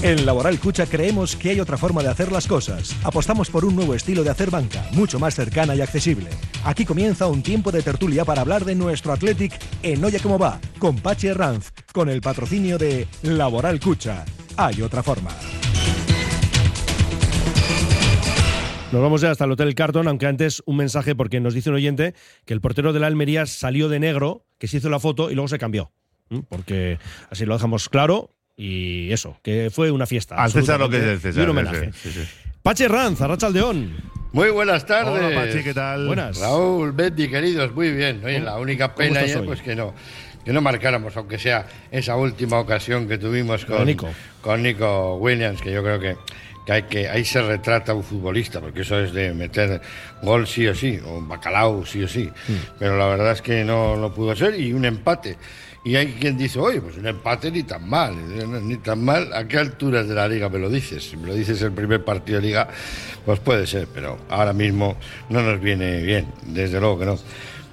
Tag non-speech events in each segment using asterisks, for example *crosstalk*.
En Laboral Cucha creemos que hay otra forma de hacer las cosas. Apostamos por un nuevo estilo de hacer banca, mucho más cercana y accesible. Aquí comienza un tiempo de tertulia para hablar de nuestro Athletic en Oye Cómo Va, con Pachi Ranz, con el patrocinio de Laboral Cucha. Hay otra forma. Nos vamos ya hasta el Hotel Carton, aunque antes un mensaje porque nos dice un oyente que el portero de la Almería salió de negro, que se hizo la foto y luego se cambió. Porque así lo dejamos claro y eso, que fue una fiesta. Al César lo que es el César. Y un homenaje. sí, sí, sí. Pache Ranz, Arrachaldeón. Muy buenas tardes. Hola, Pachi, ¿qué tal? Buenas. Raúl, Betty, queridos, muy bien. Oye, la única pena ya hoy? pues que no que no marcáramos, aunque sea esa última ocasión que tuvimos Con con Nico. con Nico Williams, que yo creo que, que, hay que ahí se retrata un futbolista, porque eso es de meter gol sí o sí, o bacalao sí o sí. Mm. Pero la verdad es que no, no pudo ser, y un empate. Y hay quien dice, oye, pues un empate ni tan mal, eh, ni tan mal. ¿A qué alturas de la liga me lo dices? Si me lo dices el primer partido de liga, pues puede ser, pero ahora mismo no nos viene bien, desde luego que no.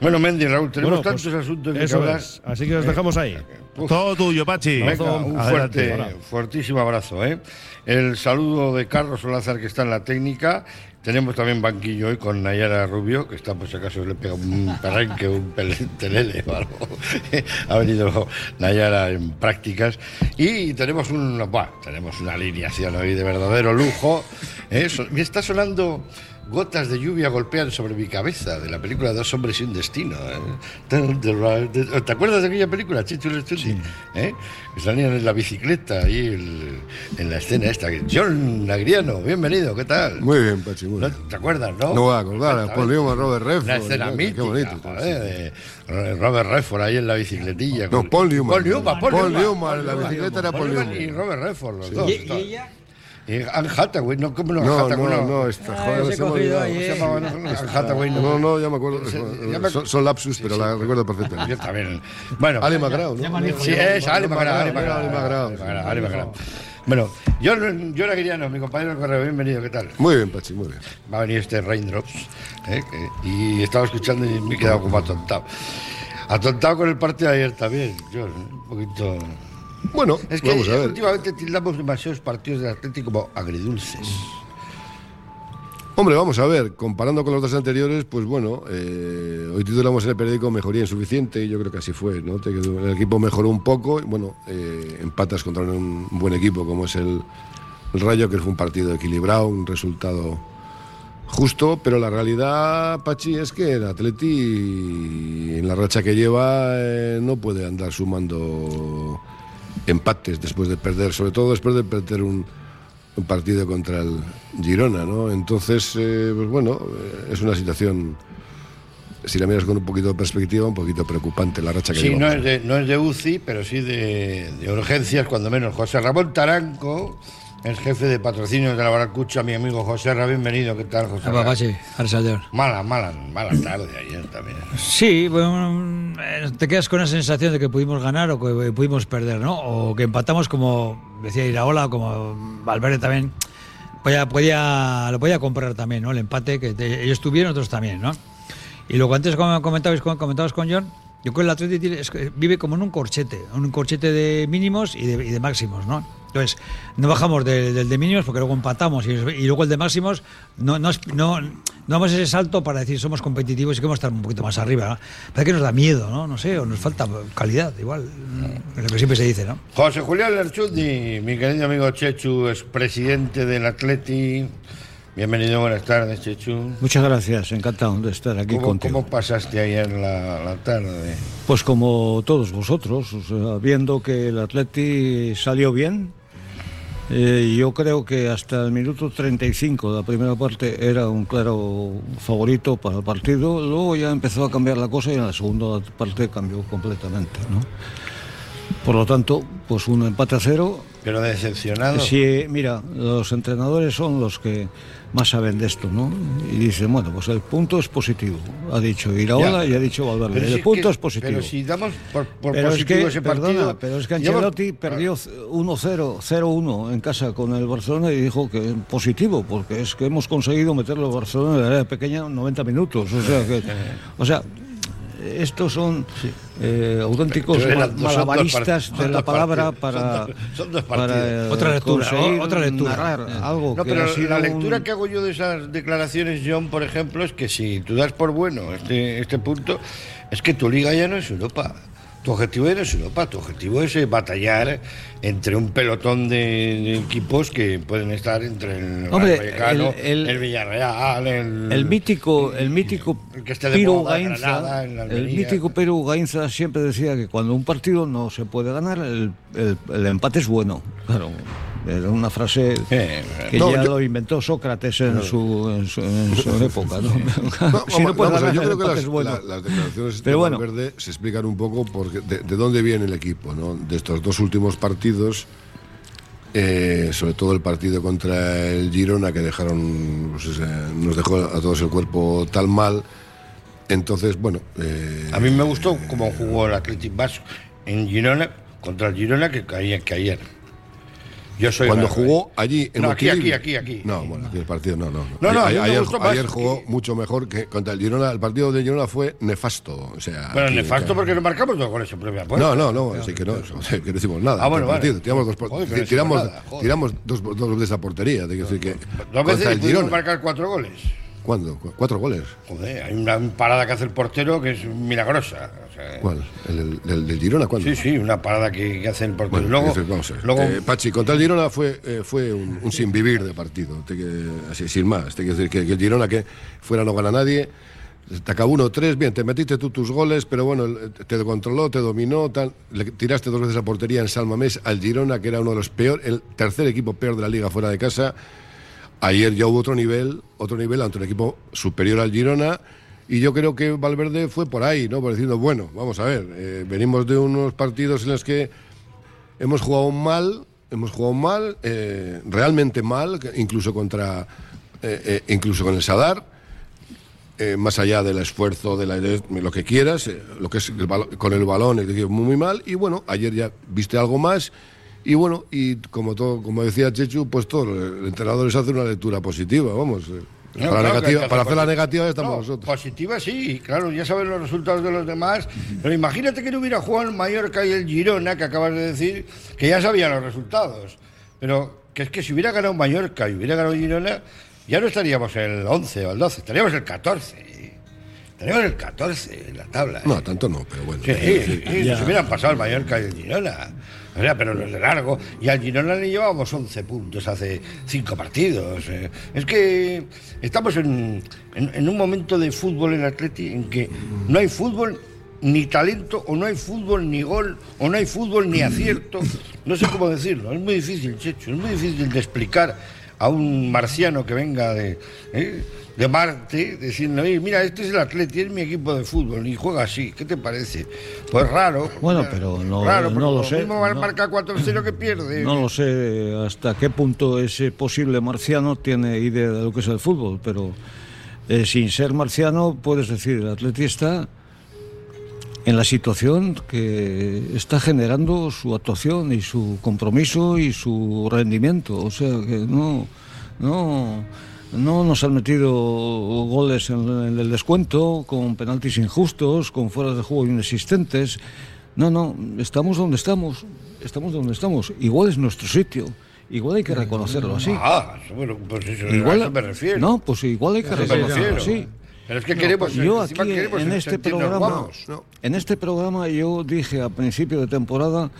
Bueno, Mendy, Raúl, tenemos Bueno, pues, tantos asuntos de que Eso hablar. es. Así que los dejamos ahí. Uf. Todo tuyo, Pachi. Venga, un Adelante. fuerte, fuertísimo abrazo. ¿eh? El saludo de Carlos Solázar, que está en la técnica. Tenemos también banquillo hoy con Nayara Rubio, que está, por si acaso le pega un perrenque, un telele o algo. *laughs* ha venido Nayara en prácticas. Y tenemos, un, buah, tenemos una alineación hoy de verdadero lujo. ¿eh? Me está sonando Gotas de lluvia golpean sobre mi cabeza, de la película Dos hombres y un destino. ¿eh? ¿Te acuerdas de aquella película, Chicho Lestundi? ¿Eh? Que salían en la bicicleta ahí el- en la escena esta. John Agriano, bienvenido, ¿qué tal? Muy bien, Pachi, muy ¿No bien. ¿Te acuerdas, no? No voy a acordar. Paul Newman, Robert Redford. Una escena qué mítica, bonito. joder, de Robert Redford ahí en la bicicletilla. No, con- Paul Newman. Paul Newman, Paul Paul Newman. Newman, en la bicicleta era Paul Newman. Y Robert Redford, los Sí. dos. ¿Y- estaban. Y Anne Hathaway, no, ¿cómo no? No, Hathaway, no, no, está, joder, se me ha olvidado. ¿Cómo se llamaba? No, Anne Hathaway, no. No, no, ya me acuerdo. Ya me- Son, son lapsus, pero la recuerdo Yo perfectamente. también. Bueno, Ali McGraw, ¿no? Sí, es Ali McGraw. Ali McGraw, Ali McGraw, Ali sí. McGraw, Ali McGraw. Bueno, yo, yo Aguiriano, mi compañero de correo, bienvenido, ¿qué tal? Muy bien, Pachi, muy bien. Va a venir este Raindrops, ¿eh? que- y estaba escuchando y me he quedado como atontado. Atontado con el partido de ayer también, yo, un poquito... Bueno, Es que vamos a ver. últimamente tildamos demasiados partidos del Atlético como agridulces. Hombre, vamos a ver, comparando con los dos anteriores, pues bueno, eh, hoy titulamos en el periódico Mejoría Insuficiente y yo creo que así fue, ¿no? El equipo mejoró un poco, bueno, eh, empatas contra un buen equipo como es el, el Rayo, que fue un partido equilibrado, un resultado justo, pero la realidad, Pachi, es que el Atleti, en la racha que lleva, eh, no puede andar sumando empates después de perder, sobre todo después de perder un, un partido contra el Girona, ¿no? Entonces, eh, pues bueno, eh, es una situación, si la miras con un poquito de perspectiva, un poquito preocupante la racha que Sí, no es, de, no es de UCI, pero sí de, de urgencias, cuando menos. José Ramón Taranco, el jefe de patrocinio de la Baracucha, mi amigo José Ra, bienvenido. ¿Qué tal, José Ra? Papachi, Arsaldeón. Mala, mala, mala tarde ayer también. Sí, bueno, te quedas con la sensación de que pudimos ganar o que pudimos perder, ¿no? O que empatamos como decía Iraola, como Valverde también. Podía, podía, lo podía comprar también, ¿no? El empate que te- ellos tuvieron, nosotros también, ¿no? Y luego antes como comentabais, comentabas con John, yo creo que el que vive como en un corchete, un corchete de mínimos y de, y de máximos, ¿no? Entonces, no bajamos del, del de mínimos porque luego empatamos y, y luego el de máximos no, no, es- no, no damos ese salto para decir somos competitivos y queremos estar un poquito más arriba. ¿no? Parece que nos da miedo, ¿no? No sé, o nos falta calidad, igual, es lo que siempre se dice, ¿no? José Julián Lerchundi, mi querido amigo Chechu, es presidente del Atleti. Bienvenido, buenas tardes, Chechu. Muchas gracias, encantado de estar aquí ¿Cómo, contigo. cómo pasaste ayer la, la tarde? Pues como todos vosotros, o sea, viendo que el Atleti salió bien, eh, yo creo que hasta el minuto 35 de la primera parte era un claro favorito para el partido, luego ya empezó a cambiar la cosa y en la segunda parte cambió completamente. ¿no? Por lo tanto, pues un empate a cero Pero decepcionado. Sí, mira, los entrenadores son los que más saben de esto, ¿no? Y dicen, bueno, pues el punto es positivo, ha dicho Iraola Ya. y ha dicho Valverde. Pero si el es punto que- es positivo. Pero si damos por, por Pero es positivo que, ese perdona, pero es que Ancelotti perdió 1-0, 0-1 en casa con el Barcelona y dijo que es positivo, porque es que hemos conseguido meterlo al Barcelona en la área pequeña en 90 minutos. O sea, que, *laughs* o sea estos son eh, auténticos eran son malabaristas de la palabra partidos, para, son dos- son dos para, partidos. eh, Otra lectura, conseguir otra lectura. narrar Eh. algo No, que pero la un- lectura que hago yo de esas declaraciones, John, por ejemplo, es que si tú das por bueno este, este punto, es que tu liga ya no es Europa. Tu objetivo no es Europa, tu objetivo es eh, batallar entre un pelotón de, equipos que pueden estar entre el Hombre, el- el, el- Villarreal, el, El mítico, el mítico el que esté de Piro moda, Gainza, el mítico Piro Gainza siempre decía que cuando un partido no se puede ganar, el, el- el empate es bueno. Claro, era una frase Eh, que no, ya yo- lo inventó Sócrates en su, en su, en su *laughs* época. ¿no? *laughs* Si puedes vamos yo creo que las, es bueno. la- las declaraciones Pero de bueno. Valverde se explican un poco porque de, de dónde viene el equipo, ¿no? De estos dos últimos partidos, eh, sobre todo el partido contra el Girona, que dejaron, pues, ese- nos dejó a todos el cuerpo tan mal. Entonces, bueno, eh, A mí me gustó cómo jugó el Athletic Vasco en Girona, contra el Girona, que caía que ayer. Yo soy cuando raro, jugó ¿eh? allí en No, aquí, aquí, aquí, aquí. No, bueno, aquí el partido no, no. No, no, a ayer, jugó que- mucho mejor que contra el Girona. El partido de Girona fue nefasto. O sea, aquí- nefasto porque no marcamos dos goles en propia puerta. No, no, no, así que no, *laughs* que no decimos nada. Ah, bueno, partido. vale. Tiramos, dos, Joder, que no tiramos, nada, tiramos dos, dos de esa portería. Te quiero decir que Dos veces el pudimos Girona. marcar cuatro goles. ¿Cuándo? Cu- ¿Cuatro goles? Joder, hay una parada que hace el portero que es milagrosa. o sea, ¿Cuál? ¿El, el- del, Girona? ¿Cuándo? Sí, sí, una parada que, que hace el portero. Bueno, luego, decir, vamos a ver. luego Eh, Pachi, contra el Girona fue, eh, fue un, un sin vivir de partido, te así, sin más. Te quiero decir que, que el Girona que fuera no gana nadie, te acabó 1-3, bien, te metiste tú tus goles, pero bueno, te controló, te dominó, tal, le tiraste dos veces a portería en Salmamés al Girona, que era uno de los peores, el tercer equipo peor de la liga fuera de casa. Ayer ya hubo otro nivel, otro nivel ante un equipo superior al Girona. Y yo creo que Valverde fue por ahí, ¿no? Por diciendo, bueno, vamos a ver, eh, venimos de unos partidos en los que hemos jugado mal, hemos jugado mal, eh, realmente mal, incluso contra, eh, incluso con el Sadar, más allá del esfuerzo, de la, de lo que quieras, lo que es el con el balón, muy mal. Y bueno, ayer ya viste algo más. Y bueno, y como todo, como decía Chechu, pues todo, el entrenador les hace una lectura positiva, vamos. eh. No, para claro negativa, para hacer la negativa estamos No, nosotros. Positiva sí, claro, ya saben los resultados de los demás. Pero imagínate que no hubiera jugado el Mallorca y el Girona, que acabas de decir, que ya sabían los resultados. Pero que es que si hubiera ganado Mallorca y hubiera ganado Girona, ya no estaríamos el 11 o el 12, estaríamos el 14. Estaríamos el 14 en la tabla. ¿eh? No, tanto no, pero bueno. Sí, sí, sí, se hubieran pasado el Mallorca y el Girona. Pero los de largo. Y al Girona le llevábamos 11 puntos hace 5 partidos. eh. Es que estamos en, en- en un momento de fútbol en Atleti en que no hay fútbol ni talento, o no hay fútbol ni gol, o no hay fútbol ni acierto. No sé cómo decirlo. Es muy difícil, Checho. Es muy difícil de explicar a un marciano que venga de, ¿eh? De Marte, diciendo, "Oye, mira, este es el Atleti, es mi equipo de fútbol, y juega así, ¿qué te parece? Pues raro. Bueno, pero no- Raro, no lo sé, mismo no. marcar 4-0 que pierde. No lo sé hasta qué punto ese posible marciano tiene idea de lo que es el fútbol, pero eh, sin ser marciano puedes decir, el Atleti está en la situación que está generando su actuación y su compromiso y su rendimiento. O sea que no, no, no nos han metido goles en, en el descuento, con penaltis injustos, con fueras de juego inexistentes. No, no, estamos donde estamos, estamos donde estamos. Igual es nuestro sitio, igual hay que reconocerlo así. Ah, bueno, pues eso, a Igual, eso me refiero. No, pues igual hay que A reconocerlo así. Pero es que queremos, Yo aquí queremos en este programa, en este programa yo dije a principio de temporada,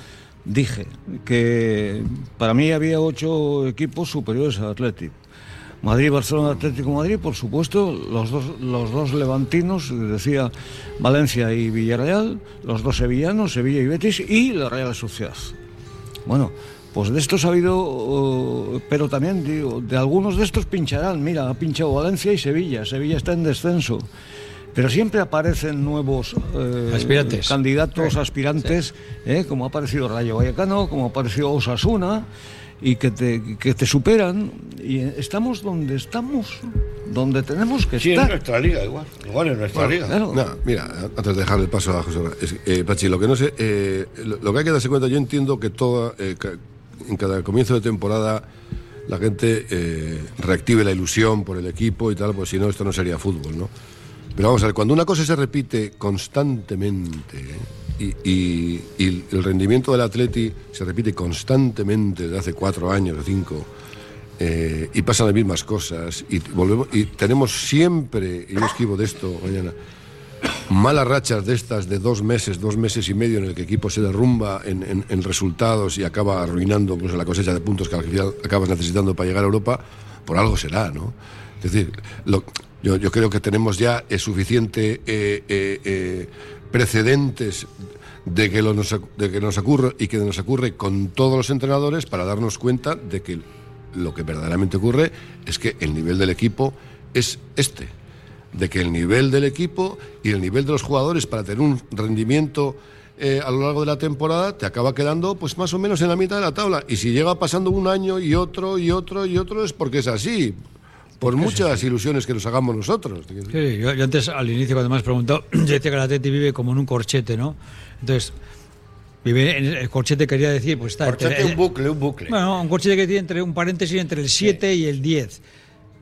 dije que para mí había ocho equipos superiores al Atlético. Madrid, Barcelona, Atlético Madrid, por supuesto, los dos, los dos levantinos, decía Valencia y Villarreal, los dos sevillanos, Sevilla y Betis, y la Real Sociedad. Bueno, pues de estos ha habido, uh, pero también digo, de algunos de estos pincharán. Mira, ha pinchado Valencia y Sevilla. Sevilla está en descenso. Pero siempre aparecen nuevos eh, Aspirantes. candidatos, aspirantes, eh, como ha aparecido Rayo Vallecano, como ha aparecido Osasuna, y que te, que te superan. Y estamos donde estamos, donde tenemos que Sí, es estar. nuestra liga, igual. Igual es nuestra liga. Claro. No, mira, antes de dejar el paso a José es- eh, Pachi, lo que no sé, eh, lo, lo que hay que darse cuenta, yo entiendo que toda, eh, en cada comienzo de temporada la gente eh, reactive la ilusión por el equipo y tal, pues si no, esto no sería fútbol, ¿no? Pero vamos a ver, cuando una cosa se repite constantemente ¿eh? Y, el rendimiento del atleti se repite constantemente desde hace cuatro años o cinco eh, y pasan las mismas cosas y volvemos y tenemos siempre, y yo escribo de esto mañana, malas rachas de estas de dos meses, dos meses y medio en el que el equipo se derrumba en, resultados y acaba arruinando incluso la cosecha de puntos que al final acabas necesitando para llegar a Europa, por algo será, ¿no? Es decir, yo, creo que tenemos ya eh, suficiente eh, eh, precedentes de que, nos, de que nos ocurre y que nos ocurre con todos los entrenadores para darnos cuenta de que lo que verdaderamente ocurre es que el nivel del equipo es este de que el nivel del equipo y el nivel de los jugadores para tener un rendimiento eh, a lo largo de la temporada te acaba quedando pues más o menos en la mitad de la tabla. Y si llega pasando un año y otro y otro y otro es porque es así. Por muchas ilusiones que nos hagamos nosotros. Sí, yo, yo antes, al inicio, cuando me has preguntado, *clears throat* yo decía que el Atleti vive como en un corchete, ¿no? Entonces, vive en el corchete quería decir, pues está... Corchete, entre- un bucle, un bucle. Bueno, un corchete que tiene entre un paréntesis entre el 7 y el 10,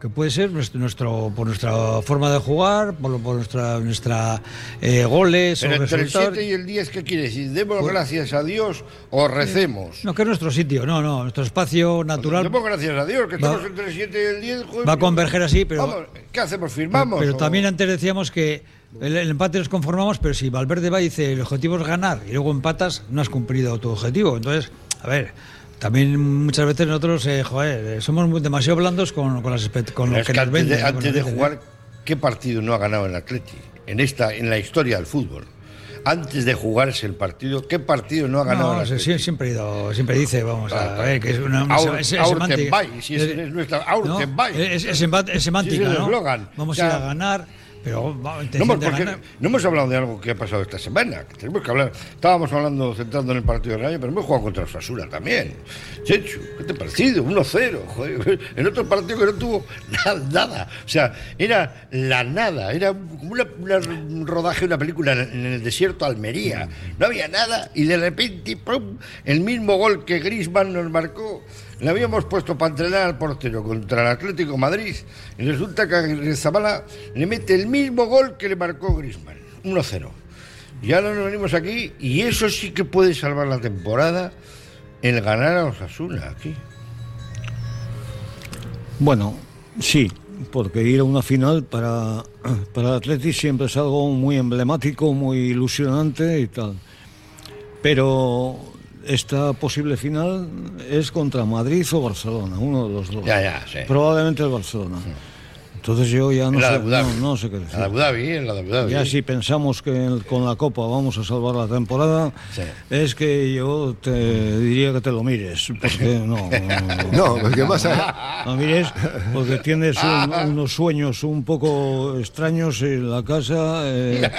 que puede ser nuestro, nuestro por nuestra forma de jugar, por, por nuestra, nuestra eh, goles Pero o entre el resultados. 7 y el 10, ¿qué quiere decir? ¿Demos gracias a Dios o recemos? No, que es nuestro sitio, no, no, nuestro espacio natural. Demos gracias a Dios, que Va- estamos entre el 7 y el 10. joder, va a converger así, pero- Vamos, ¿Qué hacemos? ¿Firmamos? Pero o- también antes decíamos que el, el empate nos conformamos, pero si Valverde va y dice el objetivo es ganar y luego empatas, no has cumplido tu objetivo. Entonces, a ver, también muchas veces nosotros, eh, joder, eh, somos muy- demasiado blandos con, con, las con lo Es que que nos antes venden. de, antes de jugar. ¿qué partido no ha ganado el Atleti? En, esta, en la historia del fútbol. Antes de jugarse el partido, ¿qué partido no ha ganado No, Atleti? sie- siempre, ido- siempre dice, vamos a Claro, ver, que es una, Aur- es- es semántica. by, si es- es nuestra- No, by. Es, es semá- es semántica, Sí. Vamos a ir a ganar, pero vamos, No hemos, de porque no hemos hablado de algo que ha pasado esta semana. que tenemos que hablar. Estábamos hablando, centrando en el partido de Rayo, pero hemos jugado contra Osasuna también. Chechu, ¿qué te ha parecido? 1-0. joder. *laughs* En otro partido que no tuvo nada, nada. O sea, era la nada. Era como una, una- un rodaje de una película en, el desierto Almería. No había nada y de repente, ¡pum! el mismo gol que Grisman nos marcó. Le habíamos puesto para entrenar al portero contra el Atlético Madrid y resulta que Zabala le mete el mismo gol que le marcó Grisman, 1-0. Y ahora nos venimos aquí y eso sí que puede salvar la temporada, el ganar a Osasuna aquí. Bueno, sí, porque ir a una final para, para el Atleti siempre es algo muy emblemático, muy ilusionante y tal. Pero esta posible final es contra Madrid o Barcelona, uno de los dos. Ya, ya, sí. Probablemente el Barcelona. Entonces yo ya no En la de sé, Abu Dhabi. no, no sé qué En decir. la de Abu Dhabi, en la de Abu Dhabi. Ya si pensamos que el- con la Copa vamos a salvar la temporada, Sí. es que yo te diría que te lo mires, porque *laughs* no, No, porque más allá- lo mires, porque tienes un- *laughs* unos sueños un poco extraños en la casa eh,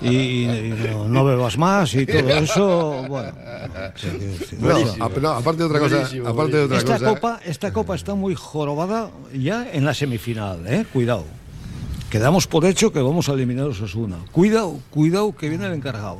y, y no, no bebas más y todo *laughs* eso, bueno. no, no, no, aparte de otra cosa, Buenísimo, aparte de otra esta cosa, copa, esta copa está muy jorobada ya en la semifinal, ¿eh? Cuidado. Quedamos por hecho que vamos a eliminar a Osasuna. Cuidado, cuidado que viene el encargado.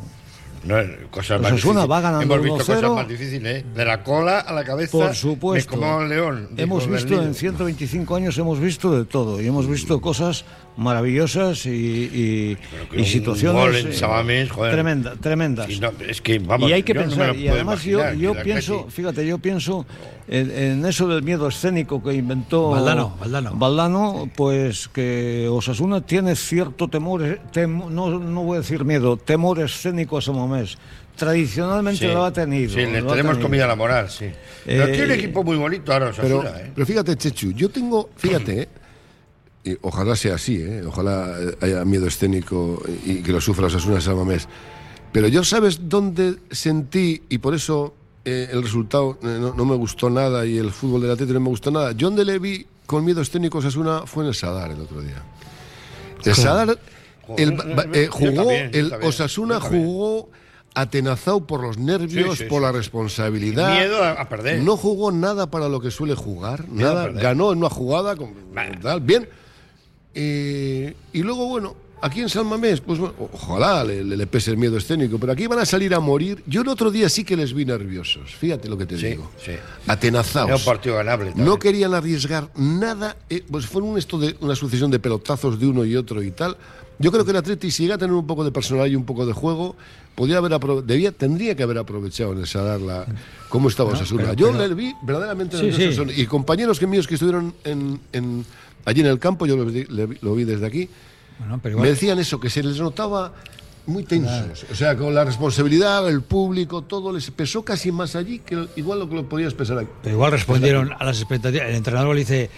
No, cosas más Osasuna va ganando Hemos visto 1-0. cosas más difíciles, ¿eh? De la cola a la cabeza. Por supuesto. Me como un león. Hemos visto en 125 años hemos visto de todo y hemos visto cosas maravillosas y, y- y situaciones gol en eh, joder. tremenda- tremendas. Sí, no, es que, vamos, y hay que no pensar, lo y además yo, yo pienso, Atleti- fíjate, yo pienso en, en eso del miedo escénico que inventó Valdano, Valdano. Valdano, pues que Osasuna tiene cierto temor, tem- no, no voy a decir miedo, temor escénico a Samamés. Tradicionalmente Sí, lo ha tenido. Sí, le tenemos comida a la moral, sí. Pero Eh, tiene un equipo muy bonito ahora, pero, Osasuna, ¿eh? pero fíjate, Chechu, yo tengo, fíjate, ¿eh? y ojalá sea así, ¿eh? ojalá haya miedo escénico y que lo sufra Osasuna Samamés. Pero yo, ¿sabes dónde sentí, y por eso eh, el resultado eh, no, no me gustó nada y el fútbol del Atlético no me gustó nada? Yo donde le vi con miedo escénico a Osasuna fue en el Sadar el otro día. El Sadar el- jugó, el Osasuna jugó atenazado por los nervios, Sí, sí, por la responsabilidad. Miedo a- a perder. No jugó nada para lo que suele jugar, Miedo nada. Ganó en una jugada, con, Vale. tal, bien. Eh, y luego, bueno, aquí en San Mamés, pues bueno, ojalá le, le- le pese el miedo escénico, pero aquí van a salir a morir. Yo el otro día sí que les vi nerviosos, fíjate lo que te Sí, digo. sí. Atenazados. Era un partido ganable. también. No querían arriesgar nada, eh, pues fueron esto de una sucesión de pelotazos de uno y otro y tal, Yo creo que el Atleti, si llega a tener un poco de personalidad y un poco de juego, podría haber debía, tendría que haber aprovechado en esa darla cómo estaba Osasuna. Yo le vi verdaderamente Sí, sí. Y compañeros que míos que estuvieron en, en- allí en el campo, yo lo le lo vi desde aquí, Bueno, pero me igual, decían eso, que se les notaba muy tensos. O sea, con la responsabilidad, el público, todo les pesó casi más allí que igual lo que lo podías pesar aquí. pero igual respondieron a las expectativas. El entrenador le dice,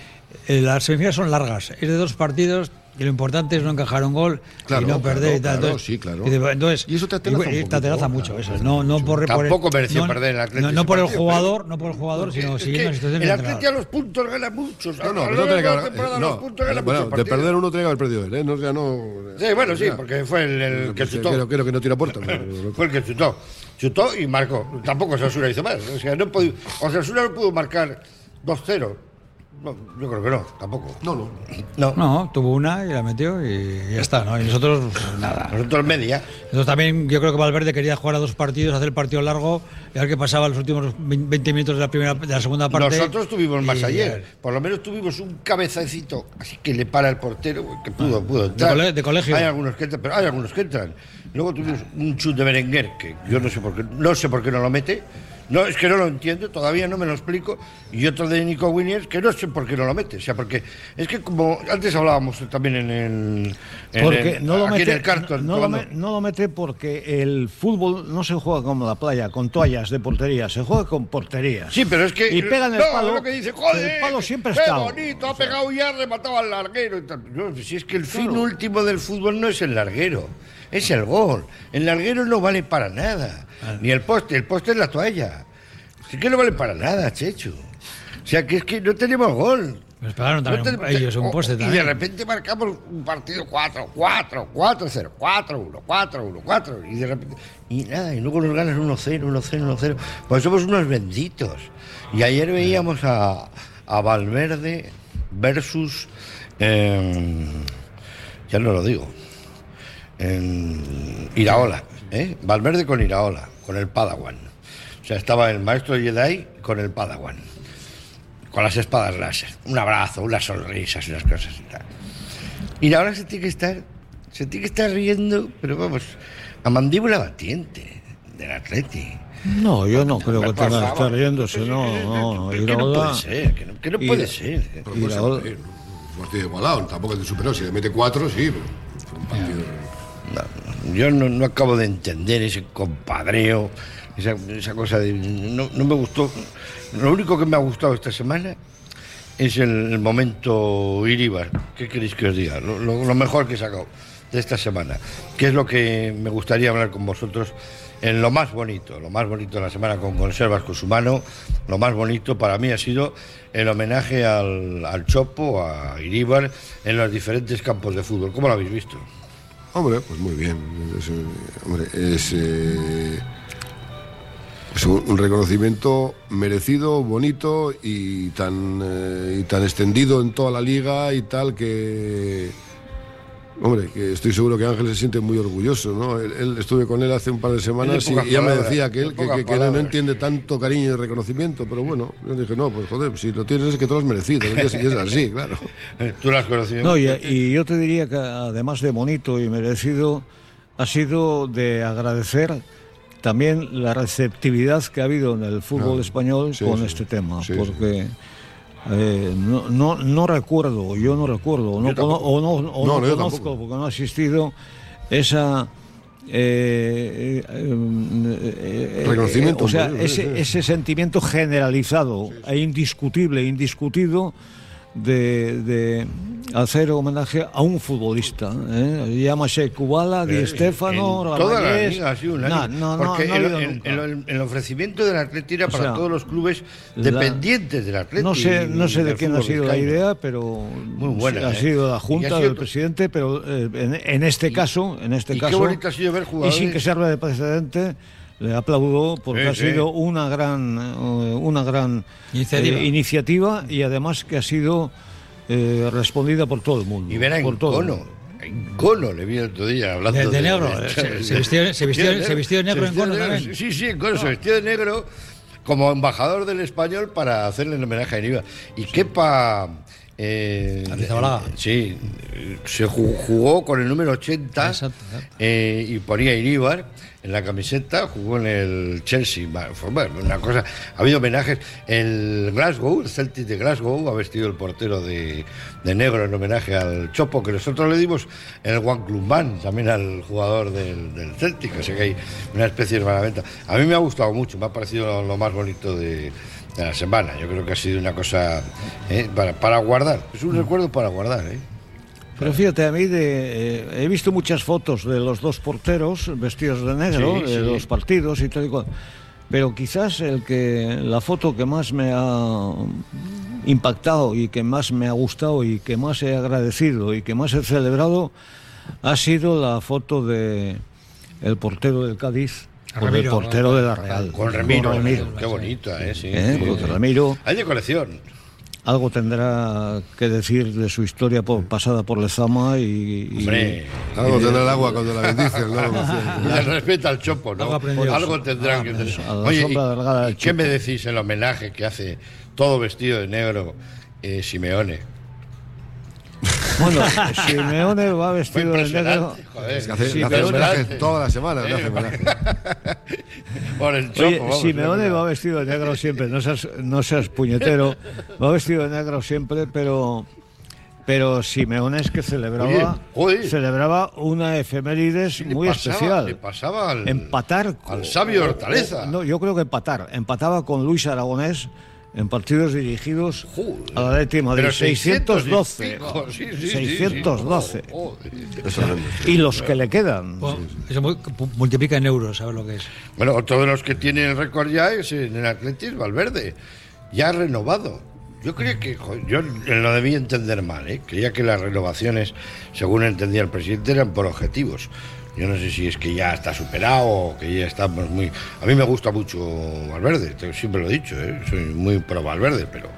eh, las semifinales son largas, es de dos partidos y lo importante es no encajar un gol Claro, y no claro, perder y tal. claro, Entonces, sí, claro. entonces, Y eso te atenaza un y- y te claro, mucho eso. No, no por, Tampoco mereció no- perder el Atleti No, no por el partido, jugador, no por el jugador, sino siguiendo las instrucciones el Atleti a los puntos gana muchos. No, no, no tiene de que la temporada eh, los no, puntos gana bueno, de perder uno tiene que haber perdido él, ¿eh? Nos ganó. Sí, bueno, sí, porque fue el, que chutó. Creo, que no tira puerta. *laughs* Fue el que chutó. Chutó y marcó. Tampoco Osasuna hizo más. O sea, no Osasuna no pudo marcar 2-0. No, yo creo que no, tampoco. No, no. No. No, tuvo una y la metió y ya está, ¿no? Y nosotros, nada. Nosotros media. Nosotros también, yo creo que Valverde quería jugar a dos partidos, hacer el partido largo y a ver qué pasaba los últimos 20 minutos de la primera de la segunda parte. Nosotros tuvimos más Y, ayer. Por lo menos tuvimos un cabezacito así que le para el portero, que pudo, pudo de entrar. cole- de colegio. Hay algunos que entran, pero hay algunos que entran. Luego tuvimos un chut de Berenguer, que yo no sé por qué, no sé por qué no lo mete. No, es que no lo entiendo, todavía no me lo explico. Y otro de Nico Williams, que no sé por qué no lo mete. O sea, porque es que como antes hablábamos también en el. en Porque el- no lo, aquí mete, en el Carlton, no, lo cuando- me- no lo mete porque el fútbol no se juega como la playa, con toallas de portería, se juega con portería. Sí, pero es que. Y pegan el no, palo, lo que dice, joder. el palo siempre qué está. bonito, ha pegado y ha rematado al larguero. y tal. Si es que el fin último del fútbol no es el larguero, es el gol. El larguero no vale para nada. Ah. Ni el poste, el poste es la toalla. Así que no vale para nada, Chechu. O sea, que es que no tenemos gol. Nos pegaron No también tenemos- ellos un o- poste Y de también. repente marcamos un partido 4, 4, 4, 0, 4, 1, 4, 1, 4. Y de repente. Y nada, y luego nos ganan 1, 0, 1, 0, 1, 0. Pues somos unos benditos. Y ayer veíamos a, a Valverde versus. eh, ya no lo digo. En Iraola. ¿eh? Valverde con Iraola, con el Padawan. O sea, estaba el maestro Jedi con el Padawan con las espadas láser. Un abrazo, unas sonrisas, unas cosas y tal. Y ahora se tiene que estar, se tiene que estar riendo, pero vamos, a mandíbula batiente del Atleti. No, yo no creo que tenga que estar riéndose, no, no. Pero que no Iraola- puede ser, que no, que no puede ser. Pero Y pues, la otra- eh, un partido igualado, tampoco te superó. Si le mete cuatro, sí, pero fue un partido. Yo no, no acabo de entender ese compadreo, esa, cosa de... No, no me gustó. Lo único que me ha gustado esta semana es el, momento Iríbar. ¿Qué queréis que os diga? Lo, mejor que he sacado de esta semana. Que es lo que me gustaría hablar con vosotros en lo más bonito. Lo más bonito de la semana con Conservas con su mano. Lo más bonito para mí ha sido el homenaje al, al Chopo, a Iríbar, en los diferentes campos de fútbol. ¿Cómo lo habéis visto? Hombre, pues muy bien. Es, eh, hombre, es, eh, es un, reconocimiento merecido, bonito y tan, eh, y tan extendido en toda la liga y tal que. Hombre, que estoy seguro que Ángel se siente muy orgulloso, ¿no? Él, él- estuve con él hace un par de semanas y, ya me decía que él que, pocas que- que no- entiende tanto cariño y reconocimiento, pero bueno, yo dije, no, pues joder, si lo tienes es que te lo has merecido, y es, y es así, *laughs* claro. ¿Tú lo has conocido? No, y, y yo te diría que además de bonito y merecido, ha sido de agradecer también la receptividad que ha habido en el fútbol Ah, español sí, con sí. este tema, Sí, porque eh, no, no, no recuerdo, yo no recuerdo, o no, o no, o No, conozco, tampoco. porque no ha existido esa... eh, eh, eh, eh, o sea, sí, ese, sí. ese sentimiento generalizado e indiscutible, indiscutido de, de hacer homenaje a un futbolista. ¿eh? Llámase Kubala, Di Stéfano, En toda la liga ha sido un No, año. no, no, porque no ha el, el- el- el ofrecimiento del Atleti era O para sea, todos los clubes la- dependientes del Atleti. No sé, y no sé de quién ha sido la idea, pero Muy buena, ha ¿eh? sido la Y ha Junta sido del presidente, pero eh, en, en este caso, en este y qué caso, bonito ha sido ver y jugadores- sin que sirva de precedente, le aplaudo porque Sí, ha sí. sido una gran, eh, una gran Iniciativa. eh, iniciativa y además que ha sido eh, respondida por todo el mundo. Y ver a por todo el Encono. mundo. Encono le vi el otro día hablando De- de de, negro, se- se vistió- se vistió- se vistió de negro Se vistió de negro, también. Sí, sí, Encono se vistió de negro como embajador del español para hacerle el homenaje a Iniba. Y eh, Arrizabalaga. eh, sí, se ju- jugó con el número 80 Exacto, exacto. eh, y ponía Iríbar en la camiseta, jugó en el Chelsea. Bueno, una cosa. Ha habido homenajes. El Glasgow, el Celtic de Glasgow, ha vestido el portero de, negro en homenaje al Chopo, que nosotros le dimos el One Club Band, también al jugador del, Celtic. Así que hay una especie de hermanaventa. A mí me ha gustado mucho, me ha parecido lo, más bonito de, la semana. Yo creo que ha sido una cosa eh, para guardar. Es un recuerdo para guardar, ¿eh? Pero fíjate, a mí de, eh, he visto muchas fotos de los dos porteros vestidos de negro, Sí, de sí. los partidos y tal y cual. Pero quizás el que la foto que más me ha impactado y que más me ha gustado y que más he agradecido y que más he celebrado ha sido la foto de el portero del Cádiz con el Ramiro, portero de la Real. Con Remiro. Con Ramiro. Qué bonita, ¿eh? Sí, ¿Eh? sí. Ramiro Hay de colección. Algo tendrá que decir de su historia por- pasada por Lezama y, y- Hombre. Algo tendrá el agua cuando la bendices, ¿no? Y el respeto al chopo, ¿no? Algo. Algo tendrán que tener. a la Oye, ¿y qué me decís el homenaje que hace todo vestido de negro eh, Simeone? Bueno, *laughs* Simeone va vestido de negro. joder. Es que hace, le hace homenaje toda la semana. Por el chopo, Oye, vamos, Simeone va vestido de negro siempre, no seas, no seas puñetero, *laughs* va vestido de negro siempre, pero pero Simeone es que celebraba Oye, celebraba una efemérides muy pasaba- especial. Le pasaba al, empatar al sabio Hortaleza. No, yo creo que empatar, empataba con Luis Aragonés en partidos dirigidos Joder. al Atlético de Madrid, Pero 600 y 612. pico, sí, sí, sí, sí. 612. Joder. Eso es Y los que le quedan. Bueno, Eso multiplica en euros, ¿sabes lo que es? Bueno, otro de los que tiene el récord ya es en el Atletis Valverde. Ya ha renovado. Yo creía que, yo lo debí entender mal, ¿eh? Creía que las renovaciones, según entendía el presidente, eran por objetivos. Yo no sé si es que ya está superado o que ya estamos muy... A mí me gusta mucho Valverde, siempre lo he dicho, ¿eh? soy muy pro Valverde, pero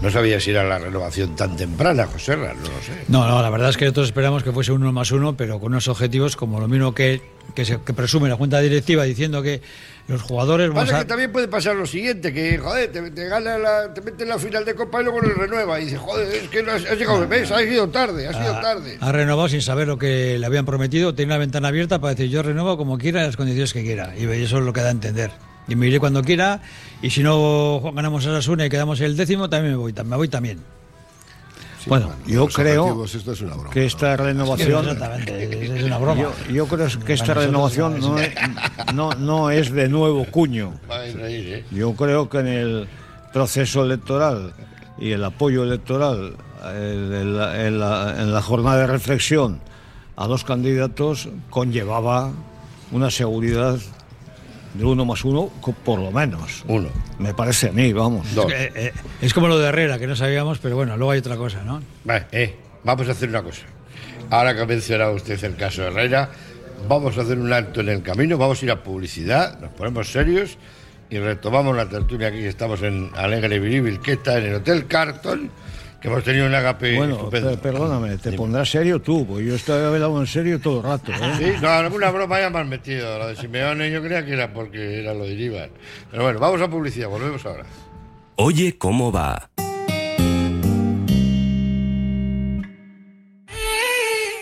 no sabía si era la renovación tan temprana, José Ra, no lo sé. No, no, la verdad es que nosotros esperamos que fuese uno más uno, pero con unos objetivos como lo mismo que, que presume la Junta Directiva diciendo que los jugadores Pasa a... que también puede pasar lo siguiente, que joder, te, te gana la, te mete en la final de Copa y luego le renueva y dice, joder, es que no has, has llegado, ves, has ido tarde, has ido tarde. Ha renovado sin saber lo que le habían prometido, tiene una ventana abierta para decir yo renuevo como quiera en las condiciones que quiera. Y eso es lo que da a entender. Y me iré cuando quiera, y si no ganamos a Sasuna y quedamos el décimo, también me voy, me voy también. Bueno, yo Los creo objetivos, esto es una broma. que esta renovación Exactamente, es, es una broma. Yo, yo creo que esta renovación no no es- no, no de nuevo cuño. ¿eh? Yo creo que en el proceso electoral y el apoyo electoral el- en la, en la- en la jornada de reflexión a dos candidatos conllevaba una seguridad de uno más uno, por lo menos. Uno, Me parece a mí, vamos. dos. Eh, eh, es como lo de Herrera, que no sabíamos, pero bueno, luego hay otra cosa, ¿no? Vale, eh, vamos a hacer una cosa. Ahora que ha mencionado usted el caso Herrera, vamos a hacer un alto en el camino, vamos a ir a publicidad, nos ponemos serios y retomamos la tertulia aquí que estamos en Alegre Viribil, que está en el Hotel Carton, que hemos tenido un agape Bueno, estupendo. per- perdóname, te pondrás serio tú, porque yo estoy hablando en serio todo el rato. ¿eh? Sí, no, alguna broma ya me han metido. Lo de Simeone yo creía que era porque era lo de Iribar. Pero bueno, vamos a publicidad, volvemos ahora. Oye, ¿cómo va?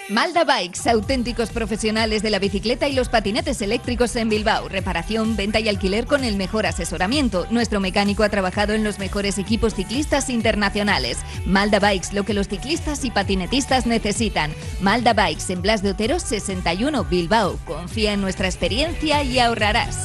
Malda Bikes, auténticos profesionales de la bicicleta y los patinetes eléctricos en Bilbao. Reparación, venta y alquiler con el mejor asesoramiento. Nuestro mecánico ha trabajado en los mejores equipos ciclistas internacionales. Malda Bikes, lo que los ciclistas y patinetistas necesitan. Malda Bikes en Blas de Otero 61 Bilbao. Confía en nuestra experiencia y ahorrarás.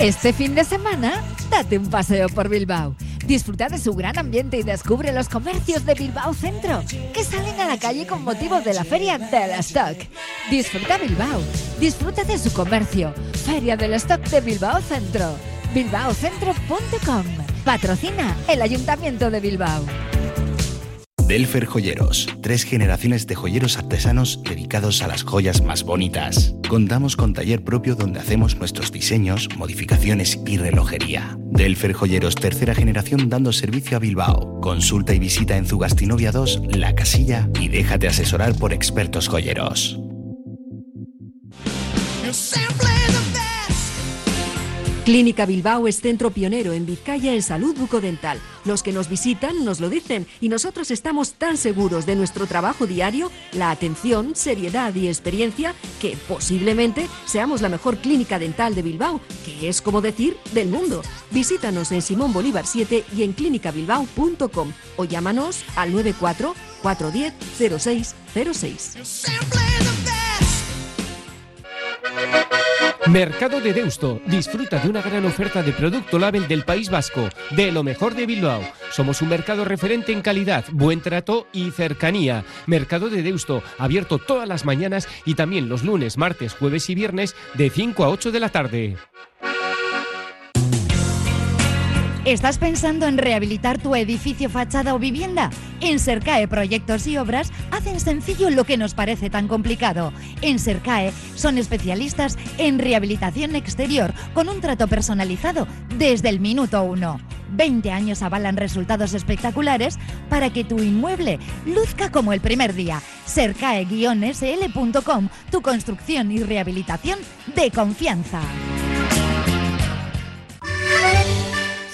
Este fin de semana, date un paseo por Bilbao. Disfruta de su gran ambiente y descubre los comercios de Bilbao Centro, que salen a la calle con motivo de la Feria del Stock. Disfruta Bilbao, disfruta de su comercio. Feria del Stock de Bilbao Centro. bilbaocentro.com Patrocina el Ayuntamiento de Bilbao. Delfer Joyeros, tres generaciones de joyeros artesanos dedicados a las joyas más bonitas. Contamos con taller propio donde hacemos nuestros diseños, modificaciones y relojería. Delfer Joyeros, tercera generación dando servicio a Bilbao. Consulta y visita en Zugastinovia 2, La Casilla y déjate asesorar por expertos joyeros. Clínica Bilbao es centro pionero en Vizcaya en salud bucodental. Los que nos visitan nos lo dicen y nosotros estamos tan seguros de nuestro trabajo diario, la atención, seriedad y experiencia que posiblemente seamos la mejor clínica dental de Bilbao, que es como decir del mundo. Visítanos en Simón Bolívar 7 y en clínicabilbao.com o llámanos al 94 410 0606. Mercado de Deusto. Disfruta de una gran oferta de producto label del País Vasco, de lo mejor de Bilbao. Somos un mercado referente en calidad, buen trato y cercanía. Mercado de Deusto, abierto todas las mañanas y también los lunes, martes, jueves y viernes de 5 a 8 de la tarde. ¿Estás pensando en rehabilitar tu edificio, fachada o vivienda? En Sercae Proyectos y Obras hacen sencillo lo que nos parece tan complicado. En Sercae son especialistas en rehabilitación exterior con un trato personalizado desde el minuto uno. 20 años avalan resultados espectaculares para que tu inmueble luzca como el primer día. Sercae-sl.com, tu construcción y rehabilitación de confianza.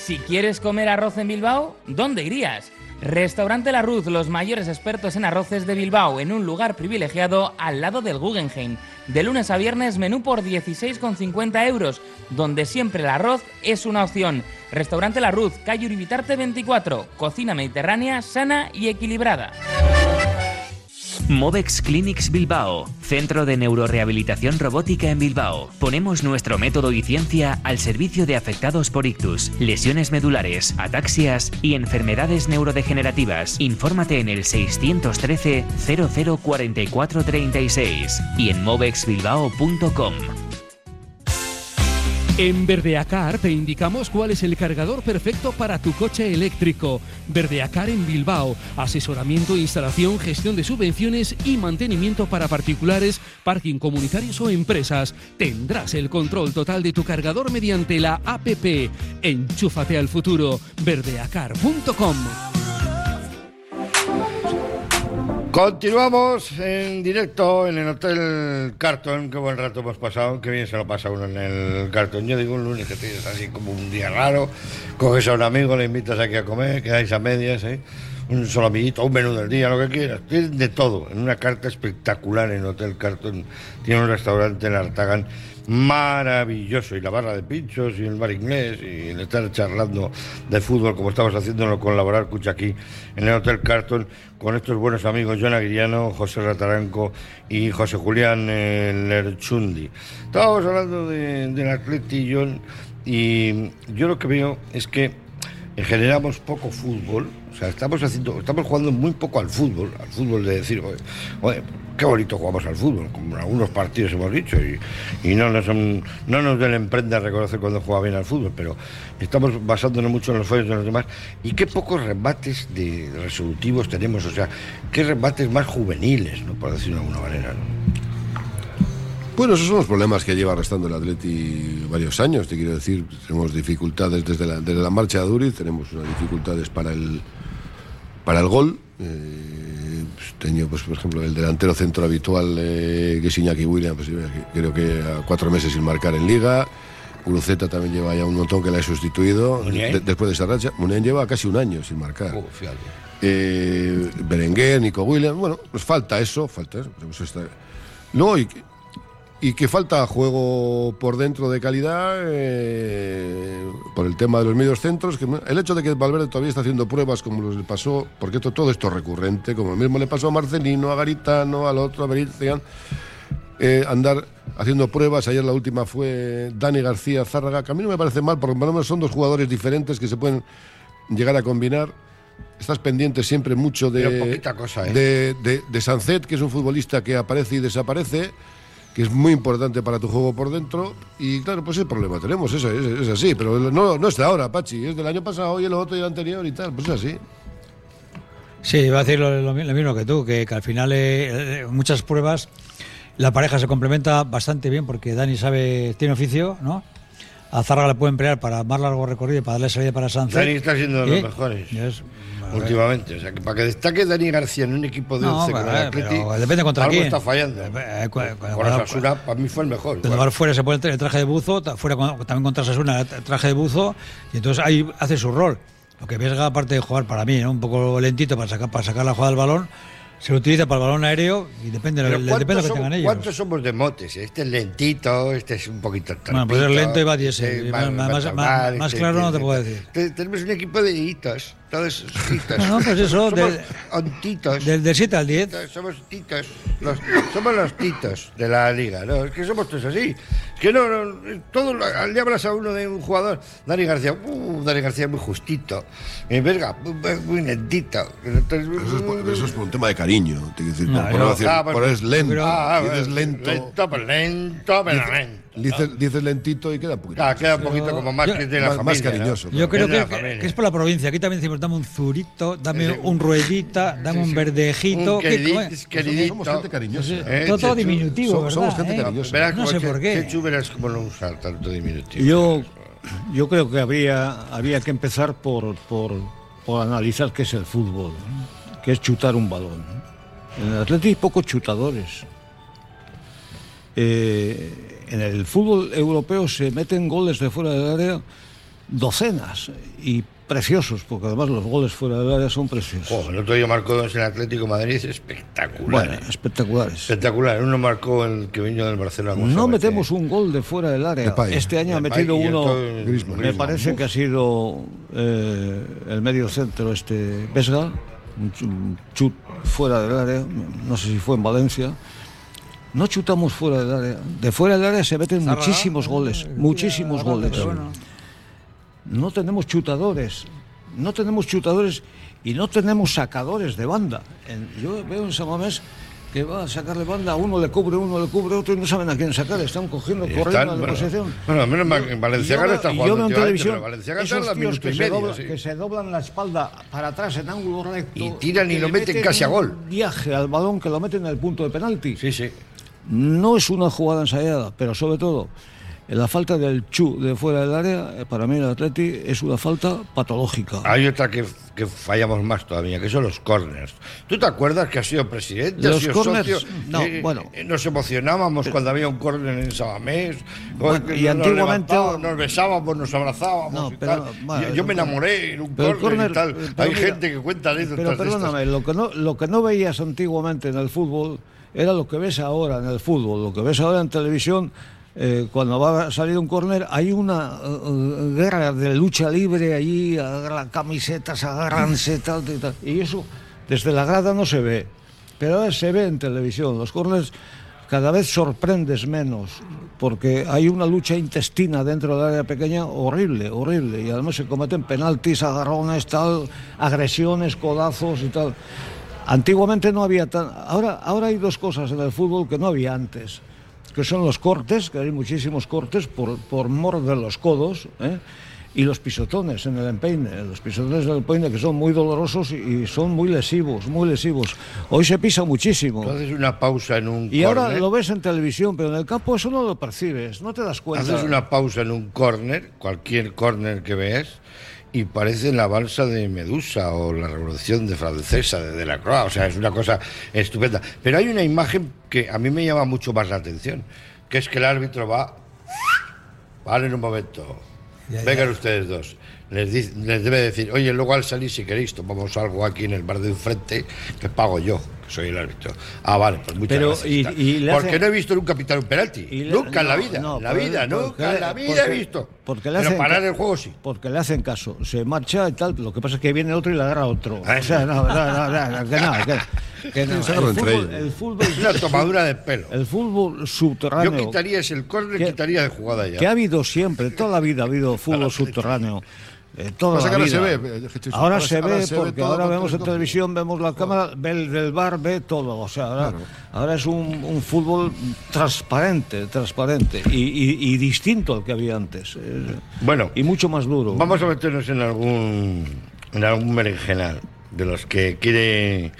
Si quieres comer arroz en Bilbao, ¿dónde irías? Restaurante La Ruz, los mayores expertos en arroces de Bilbao, en un lugar privilegiado al lado del Guggenheim. De lunes a viernes, menú por 16,50 euros, donde siempre el arroz es una opción. Restaurante La Ruz, calle Uribitarte 24, cocina mediterránea sana y equilibrada. Movex Clinics Bilbao, centro de neurorehabilitación robótica en Bilbao. Ponemos nuestro método y ciencia al servicio de afectados por ictus, lesiones medulares, ataxias y enfermedades neurodegenerativas. Infórmate en el 613 004436 y en movexbilbao.com. En Verdeacar te indicamos cuál es el cargador perfecto para tu coche eléctrico. Verdeacar en Bilbao. Asesoramiento, instalación, gestión de subvenciones y mantenimiento para particulares, parking comunitarios o empresas. Tendrás el control total de tu cargador mediante la APP. Enchúfate al futuro. Verdeacar.com. Continuamos en directo en el Hotel Carton. Qué buen rato hemos pasado. Qué bien se lo pasa uno en el Carton. Yo digo un lunes que tienes así como un día raro. Coges a un amigo, le invitas aquí a comer, quedáis a medias, ¿eh? un solo amiguito, un menú del día, lo que quieras. Tienes de todo. En una carta espectacular en el Hotel Carton. Tiene un restaurante en Artagan maravilloso y la barra de pinchos y el bar inglés y el estar charlando de fútbol como estamos haciéndolo con Laboral Cucha aquí en el Hotel Carton con estos buenos amigos John Aguiriano, José Rataranco y José Julián Lerchundi. Estábamos hablando de, del Atleti y yo lo que veo es que generamos poco fútbol, o sea, estamos haciendo, estamos jugando muy poco al fútbol, al fútbol de decir, oye, qué bonito jugamos al fútbol, como en algunos partidos hemos dicho, y, no, nos, no nos den emprenda reconocer cuando juega bien al fútbol, pero estamos basándonos mucho en los fallos de los demás, y qué pocos rebates de resolutivos tenemos, o sea, qué rebates más juveniles, ¿no? por decirlo de alguna manera. ¿no? Bueno, esos son los problemas que lleva arrastrando el Atleti varios años, te quiero decir. Tenemos dificultades desde la, desde la marcha de Duriz, tenemos unas dificultades para el, para el gol. Eh, pues, tengo, pues, por ejemplo, el delantero centro habitual, eh, que es Iñaki William, pues, creo que a cuatro meses sin marcar en Liga. Uruceta también lleva ya un montón que la he sustituido de, después de esa racha. Munien lleva casi un año sin marcar. Oh, eh, Berenguer, Nico William, bueno, pues falta eso, falta eso. No, y, y que falta juego por dentro de calidad eh, por el tema de los medios centros. Que el hecho de que Valverde todavía está haciendo pruebas como le pasó, porque esto, todo esto es recurrente, como lo mismo le pasó a Marcelino, a Garitano, al otro, a Berizzian, eh, andar haciendo pruebas. Ayer la última fue Dani García Zárraga, que a mí no me parece mal, porque por lo menos son dos jugadores diferentes que se pueden llegar a combinar. Estás pendiente siempre mucho de, cosa, ¿eh? de, de, de Sancet, que es un futbolista que aparece y desaparece. Que es muy importante para tu juego por dentro. Y claro, pues el problema tenemos, eso es, así. Pero no, no es de ahora, Pachi, es del año pasado y el otro y el anterior y tal, pues es así. Sí, iba a decir lo, lo mi- lo mismo que tú, que, que al final eh, eh, muchas pruebas la pareja se complementa bastante bien porque Dani sabe, tiene oficio, ¿no? A Zarra le puede emplear para más largo recorrido y para darle salida para Sánchez. Dani está siendo de los ¿Eh? mejores últimamente. O sea, que para que destaque Dani García en un equipo de No, 11 con el Atleti, depende contra algo quién. está fallando. Eh, cu- Con Osasuna, para mí fue el mejor. Cuando va fuera se pone el traje de buzo, fuera con- también contra Sasuna el traje de buzo, y entonces ahí hace su rol. Lo que Vesga, aparte de jugar para mí, ¿no? un poco lentito para sacar, para sacar la jugada del balón, se lo utiliza para el balón aéreo y depende, de lo- depende de lo que ¿cuántos, tengan ellos. cuántos somos de motes? Este es lentito, este es un poquito Bueno, pues es trampito, lento y va diésel. este Y va- más- a este- claro no te este- puedo decir. te- Tenemos un equipo de hitos, todos hitos. No, no, pues eso, somos del- ontitos. Del, del 7 al 10. Somos titos, los- somos los titos de la liga, ¿no? Es que somos todos así. Es que no, no todo, lo- le hablas a uno de un jugador, Dani García, uh, Dani García muy justito, y Verga, muy, muy lentito. Entonces, Eso es, por, eso es por un tema de cariño, te quiero decir, No, por, por no. Ah, pues- por es lento, pero- ah, dices bueno, lento, Lento, pero lento, pero lento. Dices- dices lentito y queda un poquito. Ah, queda un poquito como más Yo- que de la más- familia. más cariñoso, ¿no? Yo creo que, que- que es por la provincia. Aquí también decimos, dame un zurito, dame un ruedita, dame un verdejito. Un ¿qué queridito. Somos gente cariñosa. Eh, todo, diminutivo, somos- ¿verdad? somos gente eh? cariñosa. Verás No sé por qué. Chechu verás cómo no usa tanto diminutivo. Yo, yo creo que habría, había que empezar por, por, por analizar qué es el fútbol, ¿no? qué es chutar un balón. En el Atlético hay pocos chutadores. Eh, en el fútbol europeo se meten goles de fuera del área docenas y preciosos, porque además los goles fuera del área son preciosos. Oh, el otro día marcó dos en Atlético Madrid, espectacular. Bueno, eh. espectaculares. Espectacular. Uno marcó el que vino del Barcelona. ¿cómo se No llama metemos un gol de fuera del área. Depay. Este año ha metido uno, me parece Uf. que ha sido eh, el medio centro este Vesga, un chut fuera del área, no sé si fue en Valencia. No chutamos fuera del área. De fuera del área se meten muchísimos goles, eh, muchísimos goles. No tenemos chutadores, no tenemos chutadores y no tenemos sacadores de banda. En- yo veo en Samamés que va a sacarle banda, a uno le cubre, uno le cubre, otro y no saben a quién sacar, están cogiendo, Y corriendo están, a la bueno, posición. bueno, menos mal que en Valenciaga Y yo no está veo- y jugando yo veo en televisión esos tíos que y se, medio, doblan, sí. que se doblan la espalda para atrás en ángulo recto. Y tiran y que lo le meten casi a un gol. Viaje al balón que lo meten en el punto de penalti. Sí, sí. No es una jugada ensayada, pero sobre todo en la falta del chu de fuera del área, eh, para mí el Atleti es una falta patológica. Hay otra que, que fallamos más todavía, que son los corners. ¿Tú te acuerdas que has sido presidente, has Los sido corners, socio? no, Eh, bueno. eh, Nos emocionábamos cuando había un córner en Sabamés. Bueno, y nos antiguamente- Nos besábamos, nos abrazábamos No, y pero, tal. bueno, yo, yo me enamoré en un pero el córner y tal. pero Hay mira, gente que cuenta Pero de estas. perdóname, lo que, no, lo que no veías antiguamente en el fútbol era lo que ves ahora en el fútbol. Lo que ves ahora en televisión, eh, cuando va a salir un córner, hay una eh, eh, guerra de lucha libre allí, agarran camisetas, agárranse, tal, tal, tal. Y eso desde la grada no se ve. Pero ahora se ve en televisión. Los córners cada vez sorprendes menos, porque hay una lucha intestina dentro del área pequeña horrible, horrible, y además se cometen penaltis, agarrones, tal, agresiones, codazos y tal. Antiguamente no había tan... Ahora, ahora hay dos cosas en el fútbol que no había antes, que son los cortes, que hay muchísimos cortes por, por mor de los codos, ¿eh? y los pisotones en el empeine, los pisotones del empeine que son muy dolorosos y, son muy lesivos, muy lesivos. Hoy se pisa muchísimo. Haces una pausa en un Y ahora córner, lo ves en televisión, pero en el campo eso no lo percibes, no te das cuenta. Haces una pausa en un córner, cualquier córner que veas, y parece la balsa de Medusa o la revolución de francesa de Delacroix. O sea, es una cosa estupenda. Pero hay una imagen que a mí me llama mucho más la atención, que es que el árbitro va. Vale, en un momento. Ya, ya. Vengan ustedes dos. Les, dice- les debe decir, oye, luego al salir, si queréis, tomamos algo aquí en el bar de enfrente, que pago yo, soy el árbitro. Ah, vale, pues muchas Pero, gracias. y- tal. y le Porque no he visto nunca pitar un penalti. Le- nunca en la vida. no, la pero- vida, porque nunca en la vida porque- he visto. Porque le Pero hacen parar ca- el juego sí. Porque le hacen caso, se marcha y tal, lo que pasa es que viene otro y le agarra otro. Ah, O sea, no, no, no, no, que no, que, que no. *laughs* El fútbol, ellos. el fútbol, Es una tomadura de pelo. el fútbol subterráneo, Yo quitaría ese el córner, quitaría de jugada ya. que ha habido siempre, toda la vida ha habido fútbol subterráneo. Eh, toda la ahora vida. se ve, Jesús, Ahora, ahora se se- ahora ve se ve porque todo ahora vemos en televisión, vemos la cámara, ve el del bar, ve todo. O sea, ahora, ahora es un, un fútbol transparente, transparente y, y- y distinto al que había antes. Eh, Bueno, y mucho más duro. Vamos a meternos en algún, en algún berenjenal de los que quiere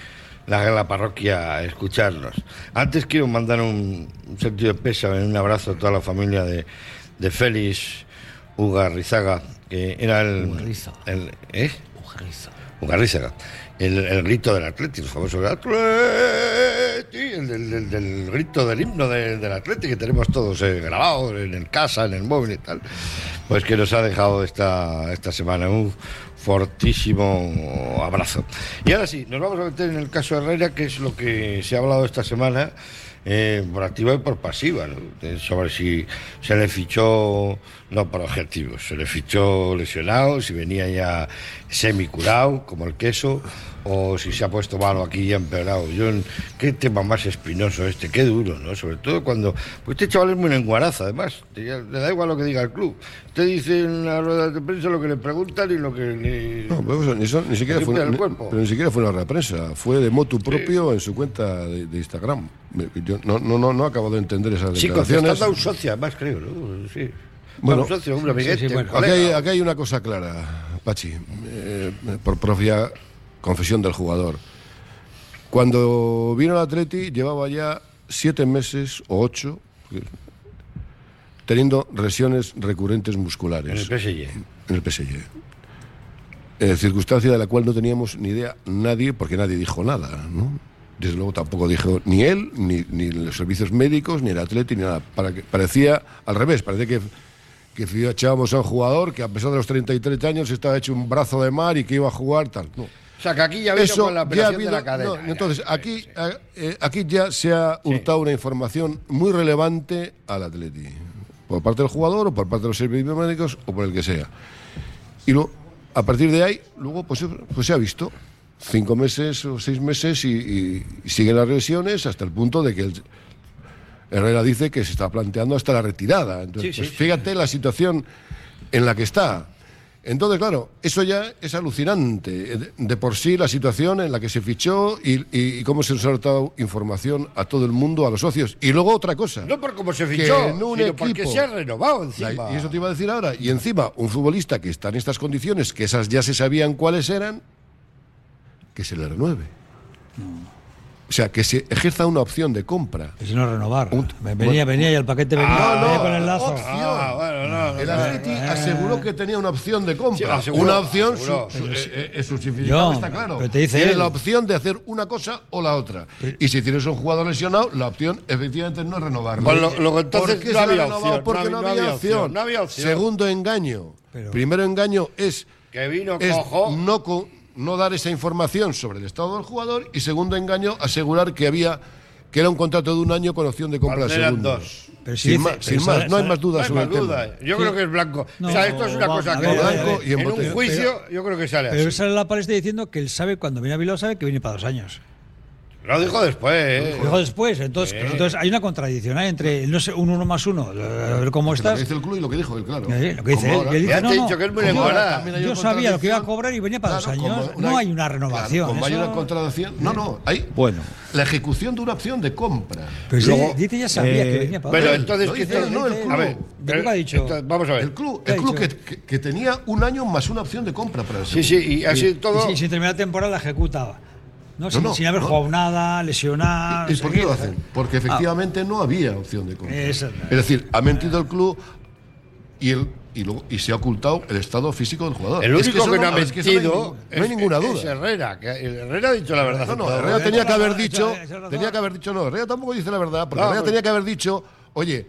la, la parroquia escucharnos. Antes quiero mandar un, un sentido de pésame, un abrazo a toda la familia de, de Félix Ugarrizaga, que era el... el ¿Eh? Ugarrizaga. El, el grito del Atleti, el famoso Atleti, el del, del- del grito del himno de- del Atleti que tenemos todos eh, grabados en el casa, en el móvil y tal, pues que nos ha dejado esta, esta semana un fortísimo abrazo. Y ahora sí, nos vamos a meter en el caso Herrera, que es lo que se ha hablado esta semana. eh, por activa y por pasiva, ¿no? Sobre si se le fichó, no por objetivos, se le fichó lesionado, si venía ya semicurado, como el queso, o si se ha puesto malo aquí y ha empeorado. Yo, qué tema más espinoso este, qué duro, ¿no? Sobre todo cuando. Pues este chaval es muy enguaraza, además. Le da igual lo que diga el club. Usted dice en las ruedas de prensa lo que le preguntan y lo que le. No, pero eso, eso ni siquiera fue, cuerpo. pero ni siquiera fue una rueda de prensa, fue de motu propio en su cuenta de, de Instagram. Yo no, no, no, no acabo de entender esas Sí, declaraciones. contestando a un socio, además, creo, ¿no? Sí. Bueno, socio, amiguete, colega. hay, una cosa clara, Pachi, eh, por propia confesión del jugador. Cuando vino al Atleti llevaba ya siete meses o ocho teniendo lesiones recurrentes musculares. En el PSG. En el PSG. Eh, circunstancia de la cual no teníamos ni idea nadie, porque nadie dijo nada, ¿no? Desde luego tampoco dijo ni él, ni, ni los servicios médicos, ni el atleti, ni nada. Para que, parecía al revés, parecía que, que fichábamos a un jugador que a pesar de los 33 años estaba hecho un brazo de mar y que iba a jugar tal. No. O sea, que aquí ya vino Eso con la ya operación de habido- la cadera. no, entonces, aquí, a- eh, aquí ya se ha hurtado una información muy relevante al Atleti. Por parte del jugador, o por parte de los servicios médicos, o por el que sea. Y luego, a partir de ahí, luego pues, pues se ha visto. Cinco meses o seis meses y, y- y siguen las lesiones hasta el punto de que el, Herrera dice que se está planteando hasta la retirada. Entonces, Sí, pues sí, fíjate la situación en la que está. Entonces, claro, eso ya es alucinante. De, de por sí, la situación en la que se fichó y, cómo se nos ha dado información a todo el mundo, a los socios. Y luego otra cosa. No por cómo se que fichó, en un sino porque equipo- se ha renovado encima. La- y eso te iba a decir ahora. Y encima, un futbolista que está en estas condiciones, que esas ya se sabían cuáles eran, que se le renueve. O sea, que se ejerza una opción de compra. Si no renovar. Un- venía, bueno. venía y el paquete venía, Ah, venía no, con el lazo. opción. Ah, bueno, no, el no. Atleti aseguró que tenía una opción de compra. Sí, aseguró, una opción, su, su- Pero eh, eh, eh, su significado Yo, está claro. pero te dice Tiene él. la opción de hacer una cosa o la otra. Y si tienes un jugador lesionado, la opción efectivamente no es renovarlo. Pues lo- luego entonces ¿Por qué no se lo ha había renovado? opción, Porque no, había, opción. no había opción. Segundo engaño. Primero engaño es Que vino es cojo. no, no dar esa información sobre el estado del jugador y segundo engaño asegurar que había que era un contrato de un año con opción de compra al segundo. dos. Pero si sin dice- más, pero sin sabe- más, no hay más dudas No hay sobre más el duda. tema. Yo creo que es blanco. No, o sea, esto es una va- cosa que ver, a ver, blanco y en un juicio yo creo que sale Pero así. esa es la palestra diciendo que él sabe, cuando viene a Bilbao, sabe que viene para dos años. Lo dijo después, ¿eh? Lo dijo después, entonces, Sí. entonces hay una contradicción ¿eh? entre no sé, un uno más uno, a ver cómo Lo que estás. dice el club y lo que dijo él, claro. Eh, Lo que dice él, él dice, Ya te no, he no, dicho que es muy yo- una sabía lo que iba a cobrar y venía para Claro, dos años. como no hay una renovación. Claro, como hay eso- una contradicción. No, no, hay Bueno. la ejecución de una opción de compra. Pero sí, Luego- dice ya sabía Eh, que venía para dos años. entonces, Lo ¿qué dice no, el club. A ver, ¿De qué ha dicho? entonces, vamos a ver. El club, ¿Qué ha el club que, que- que tenía un año más una opción de compra para el Sí, sí, y así todo. Y si, si termina la temporada la ejecutaba. No, No, sin, no, sin haber no. jugado nada, lesionado. ¿Y no por qué lo hacen? Porque efectivamente no había opción de compra. Es decir, ha mentido el club y, el, y, luego- y se ha ocultado el estado físico del jugador. El Es único que no ha es que eso no hay mentido ningún- no hay ninguna es duda. Herrera. Que el Herrera ha dicho la verdad. No, no, Herrera tenía que haber dicho, tenía que haber dicho, no, Herrera tampoco dice la verdad, porque No, Herrera pues- tenía que haber dicho, oye,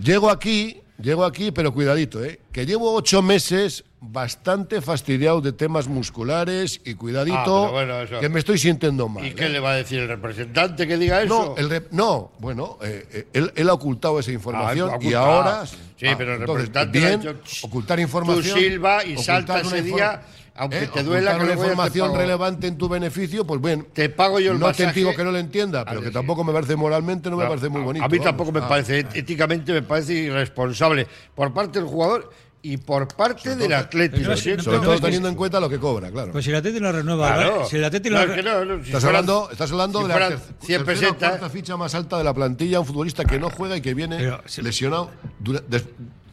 llego aquí, llego aquí, pero cuidadito, ¿eh? que llevo ocho meses bastante fastidiado de temas musculares y Ah, cuidadito, bueno, eso- que me estoy sintiendo mal. ¿Y ¿eh? qué le va a decir el representante que diga eso? No, el rep- no, bueno, eh, eh, él, él ha ocultado esa información Ah, ha y ahora. Sí, ah, pero el entonces, representante ha bien, dicho, "Shh, ocultar información. tú silba y salta ese inform- día, aunque eh, te duela, que una información pago. relevante en tu beneficio, pues bien. Te pago yo el No masaje. te digo que no lo entienda, pero que tampoco me parece moralmente, no me No, parece muy a- bonito. A mí vamos. tampoco me Ah. parece, éticamente me parece irresponsable por parte del jugador y por parte del Atlético. ¿lo? Sobre todo teniendo en cuenta lo que cobra, claro. Pues si el Atleti no renueva, Claro. si el que no, no, si Estás hablando, estás hablando si de la fueran ter- 100 tercera o pesetas. cuarta ficha más alta de la plantilla, un futbolista que no juega y que viene Pero si- lesionado dura- des-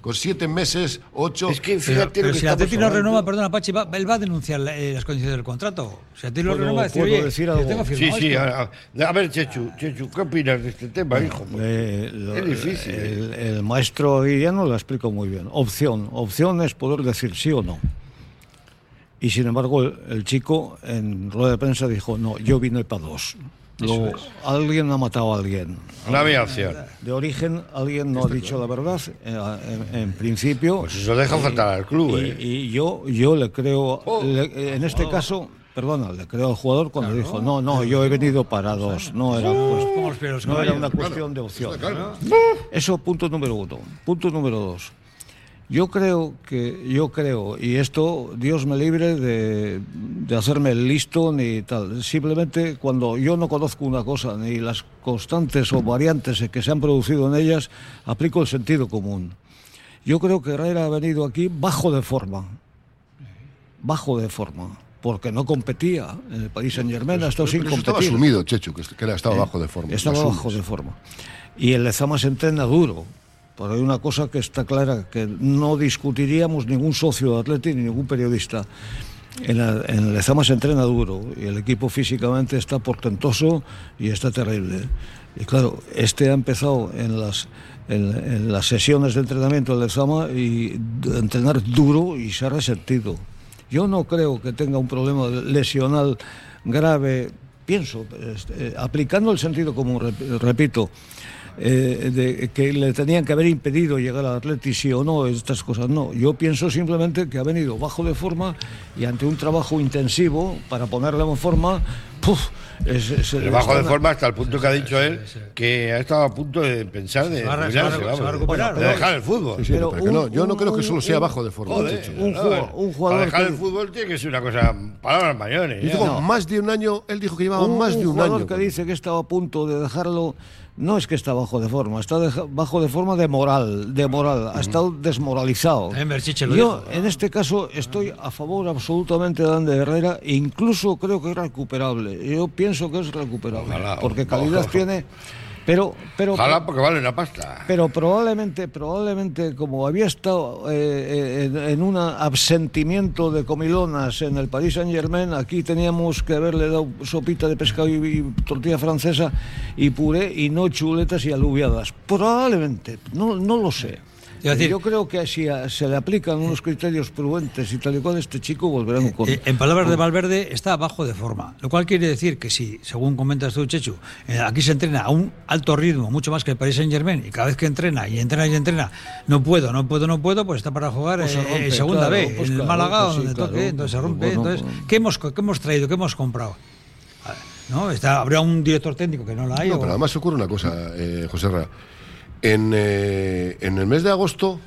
con siete meses, ocho. Es que Pero, fíjate pero lo que si Atleti no renueva, perdona, Pachi, va- él va a denunciar la- eh, las condiciones del contrato. Si Atleti lo ¿Puedo- renueva, decir, puedo oye, decir algo? tengo Sí, sí. A, ver, Chechu, Chechu, ¿qué opinas de este tema, hijo? Eh, lo- Es difícil. El, el maestro Guillano lo explico muy bien. Opción. Opción es poder decir sí o no. Y sin embargo, el, el chico en rueda de prensa dijo, no, yo vine para dos. Alguien ha matado a alguien. No había opción. De origen, alguien no ha dicho la verdad. eh, En, en principio. Pues eso deja faltar al club, Y, ¿eh? y yo, yo le creo, Oh. le- en este caso, perdona, le creo al jugador cuando dijo, no, no, yo he venido para dos. No era, los pelos no era una cuestión de opción. Eso, punto número uno. Punto número dos. Yo creo que, yo creo, y esto Dios me libre de, de hacerme el listo ni tal. Simplemente cuando yo no conozco una cosa, ni las constantes o variantes que se han producido en ellas, aplico el sentido común. Yo creo que Herrera ha venido aquí bajo de forma. Bajo de forma. Porque no competía. En el País Saint Germain ha estado sin Pero eso estaba competir. asumido, Chechu, que, era- estaba bajo de forma. Estaba bajo de forma. Y el Lezama se entrena duro. Pero hay una cosa que está clara, que no discutiríamos ningún socio de Atleti ni ningún periodista. En, la- en Lezama se entrena duro y el equipo físicamente está portentoso y está terrible. Y claro, este ha empezado en las, en, en las sesiones de entrenamiento del Lezama y de entrenar duro y se ha resentido. Yo no creo que tenga un problema lesional grave, pienso, este, eh, aplicando el sentido común, rep- repito, eh, de que le tenían que haber impedido llegar al Atleti sí o no, estas cosas no. Yo pienso simplemente que ha venido bajo de forma y ante un trabajo intensivo para ponerle en forma, ¡puf! es- es- El bajo de forma hasta el punto que ha dicho él que ha estado a punto de pensar de ¿no? dejar el fútbol. Sí, sí, Pero pero que un- no, yo no un- creo que solo sea un- bajo de forma. Joder, Chechu. un no, jugador- un para jugador dejar que- el fútbol tiene que ser una cosa, palabras mayores. Yo ya. digo, más de un año, él dijo que llevaba un, más de un jugador año. que con- dice que estaba a punto de dejarlo no es que está bajo de forma, está bajo de forma de moral, de moral, ha estado desmoralizado. Yo dijo. en este caso estoy a favor absolutamente de Ander Herrera, e incluso creo que es recuperable. Yo pienso que es recuperable, Ojalá, porque calidad ojalá. tiene, pero pero Ojalá porque vale una pasta. pero probablemente, probablemente, como había estado eh, en, en un absentimiento de comilonas en el Paris Saint Germain, aquí teníamos que haberle dado sopita de pescado y, y tortilla francesa y puré y no chuletas y alubiadas. Probablemente, no, no lo sé. A decir- Yo creo que si a- se le aplican unos criterios prudentes y tal y cual, este chico volverá con. Eh, En palabras de Valverde, está bajo de forma. Lo cual quiere decir que si, según comentas tú, Chechu, eh, aquí se entrena a un alto ritmo, mucho más que el Paris Saint Germain, y cada vez que entrena y entrena y entrena, no puedo, no puedo, no puedo, pues está para jugar Pues eh, rompe, en segunda claro, B, pues en el Málaga, pues sí, donde claro, toque, entonces se pues rompe. bueno, entonces, pues- ¿qué, hemos, ¿qué hemos traído? ¿Qué hemos comprado? ¿No? Está, habría un director técnico que no la hay. No, o- pero además ocurre una cosa, eh, José Ra. En, eh, en el mes de agosto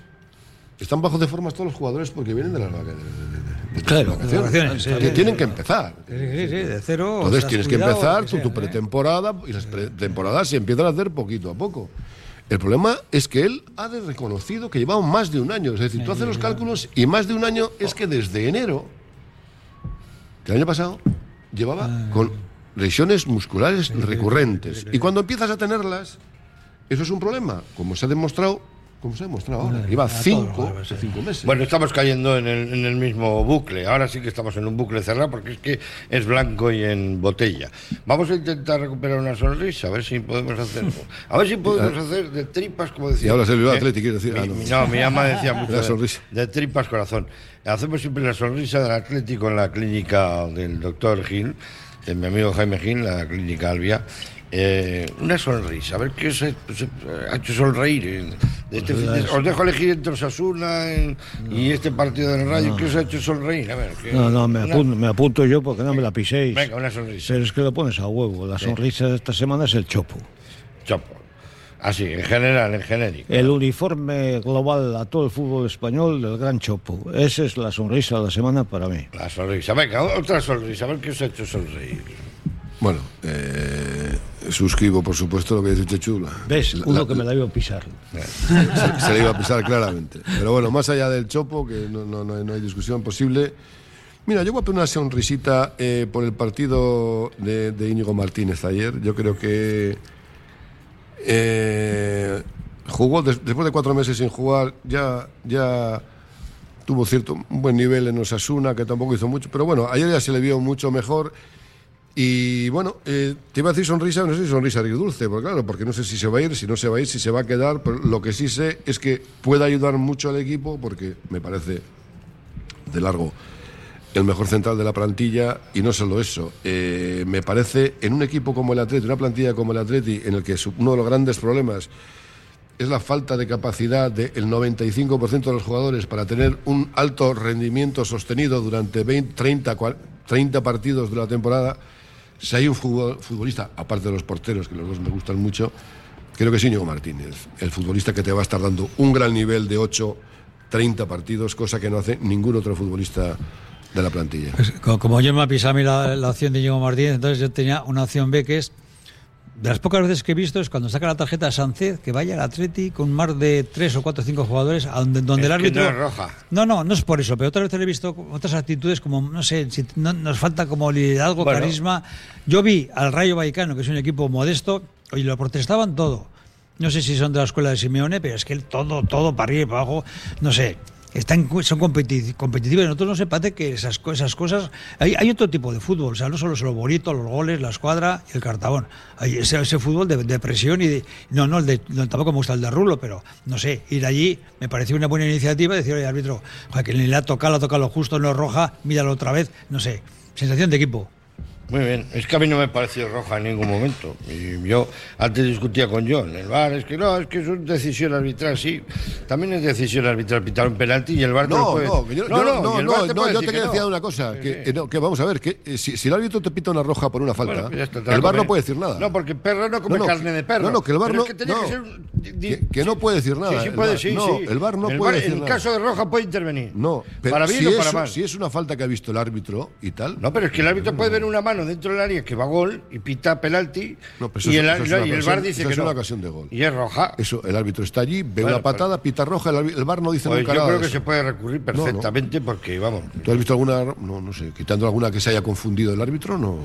están bajo de forma todos los jugadores porque vienen de las vaca- de- de- de- de- de Claro, vacaciones. de vacaciones, sí, Que sí, tienen sí. que empezar. Sí, sí, de cero. Entonces tienes que empezar que tu, ¿eh? pretemporada y las pretemporadas se empiezan a hacer poquito a poco. El problema es que él ha de reconocido que llevaba más de un año. Es decir, tú haces los cálculos y más de un año es que desde enero del año pasado llevaba Ah. con lesiones musculares recurrentes. Y cuando empiezas a tenerlas, eso es un problema, como se ha demostrado, como se ha demostrado ahora. Lleva cinco, meses. Bueno, estamos cayendo en el, en el mismo bucle. Ahora sí que estamos en un bucle cerrado porque es que es blanco y en botella. Vamos a intentar recuperar una sonrisa, a ver si podemos hacerlo. A ver si podemos hacer de tripas, como decía. Y hablas del Bilbao Eh, Athletic, quieres decir. Ah, no. mi- no, mi ama decía mucho La de, sonrisa. de tripas corazón. Hacemos siempre la sonrisa del Atlético en la clínica del doctor Gil, de mi amigo Jaime Gil, la clínica Albia. Eh, una sonrisa, a ver qué os ha, os ha hecho sonreír. eh, de este fin de- os dejo elegir entre Osasuna en- y este partido del Rayo. ¿Qué os ha hecho sonreír? A ver, ¿qué- No, no, me una- apunto, me apunto yo porque no me la piséis. Venga, una sonrisa. Pero es que lo pones a huevo. La sonrisa de esta semana es el chopo. Chopo. Así, en general, en genérico. El uniforme global a todo el fútbol español del gran chopo. Esa es la sonrisa de la semana para mí. La sonrisa. Venga, otra sonrisa, a ver qué os ha hecho sonreír. Bueno, eh, suscribo, por supuesto, lo que dice Chechu. La- ¿Ves? la- Uno la- que me la iba a pisar. se, se le iba a pisar claramente. Pero bueno, más allá del chopo, que no, no- no hay, no hay discusión posible. Mira, yo voy a poner una sonrisita eh, por el partido de, de Íñigo Martínez ayer. Yo creo que eh, jugó des- después de cuatro meses sin jugar, ya, ya tuvo cierto un buen nivel en Osasuna, que tampoco hizo mucho, pero bueno, ayer ya se le vio mucho mejor. Y bueno, eh, te iba a decir sonrisa, no sé si sonrisa dulce, porque claro, porque no sé si se va a ir, si no se va a ir, si se va a quedar, pero lo que sí sé es que puede ayudar mucho al equipo, porque me parece de largo el mejor central de la plantilla, y no solo eso, eh, me parece en un equipo como el Atleti, una plantilla como el Atleti, en el que uno de los grandes problemas es la falta de capacidad del 95% de los jugadores para tener un alto rendimiento sostenido durante 20, 30, cua- 30 partidos de la temporada. Si hay un futbol- futbolista, aparte de los porteros, que los dos me gustan mucho, creo que es Íñigo Martínez, el futbolista que te va a estar dando un gran nivel de 8, 30 partidos, cosa que no hace ningún otro futbolista de la plantilla. Co- Como yo me ha pisado a mí la, la opción de Diego Martínez, entonces yo tenía una opción B que es, de las pocas veces que he visto, es cuando saca la tarjeta a Sánchez, que vaya al Atleti con más de tres o cuatro o cinco jugadores, a donde, donde Es el que árbitro... no es roja. No, no, no es por eso, pero otras veces he visto otras actitudes como, no sé, si no- nos falta como liderazgo, Bueno. carisma. Yo vi al Rayo Vallecano, que es un equipo modesto, y lo protestaban todo. No sé si son de la escuela de Simeone, pero es que todo, todo para arriba y para abajo, no sé. Están, son competi- competitivos nosotros no se parece que esas, esas cosas. Hay, hay otro tipo de fútbol, o sea, no solo es lo bonito, los goles, la escuadra y el cartabón. Hay ese, ese fútbol de, de presión y de. No, no, el de, tampoco me gusta el de Rulo, pero no sé, ir allí me pareció una buena iniciativa. Decir, oye, árbitro, que le ha tocado, le ha tocado lo justo, no roja, míralo otra vez, no sé. Sensación de equipo. Muy bien, es que a mí no me pareció roja en ningún momento. Y yo antes discutía con John, el VAR es que no, es que es una decisión arbitral, sí. También es decisión arbitral pitar un penalti y el VAR te lo No, puede... no, yo, no, no, te no, puede yo te quería que decir no. una cosa, que, eh, no, que vamos a ver, que eh, si, si el árbitro te pita una roja por una falta, Bueno, pues está, el VAR come. no puede decir nada. No, porque perro no come No, no, carne de perro. No, no, que el VAR no, es que tenía no, que ser un- que, que no puede decir nada. Sí, sí puede, sí, no, sí. el VAR no El puede decir En nada. caso de roja puede intervenir. No, pero para bien o para mal. si es una falta que ha visto el árbitro y tal. No, pero es que el árbitro puede ver una mano dentro del área que va a gol y pita penalti No, pero eso y el, es y el VAR dice que es no. una ocasión de gol. Y es roja. Eso, el árbitro está allí, ve Bueno, una patada, pita roja, el, el VAR no dice Pues nunca yo nada. creo de que eso. se puede recurrir No, no. perfectamente porque, vamos, ¿Tú has visto alguna, no, no sé, quitando alguna que se haya confundido el árbitro? No.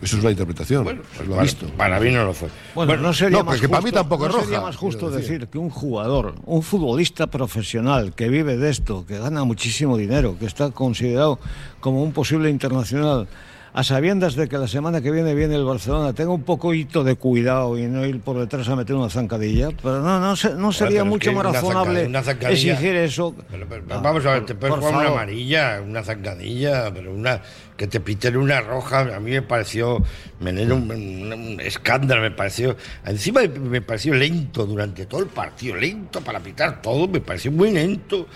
Eso es una interpretación. Bueno, se lo ha para, visto. para mí no lo fue. Bueno, no sería no, más porque justo, para mí tampoco es no sería roja, más justo decir que un jugador, un futbolista profesional que vive de esto, que gana muchísimo dinero, que está considerado como un posible internacional, a sabiendas de que la semana que viene viene el Barcelona, tenga un poquito de cuidado y no ir por detrás a meter una zancadilla, pero no, no, se- no sería es mucho que más razonable zancadilla- exigir eso. Pero, pero, Ah, vamos a ver, te puedes por jugar una amarilla, una zancadilla, pero una que te piten una roja, a mí me pareció Menero un, un- un escándalo, me pareció. Encima me pareció lento durante todo el partido, lento para pitar todo, me pareció muy lento.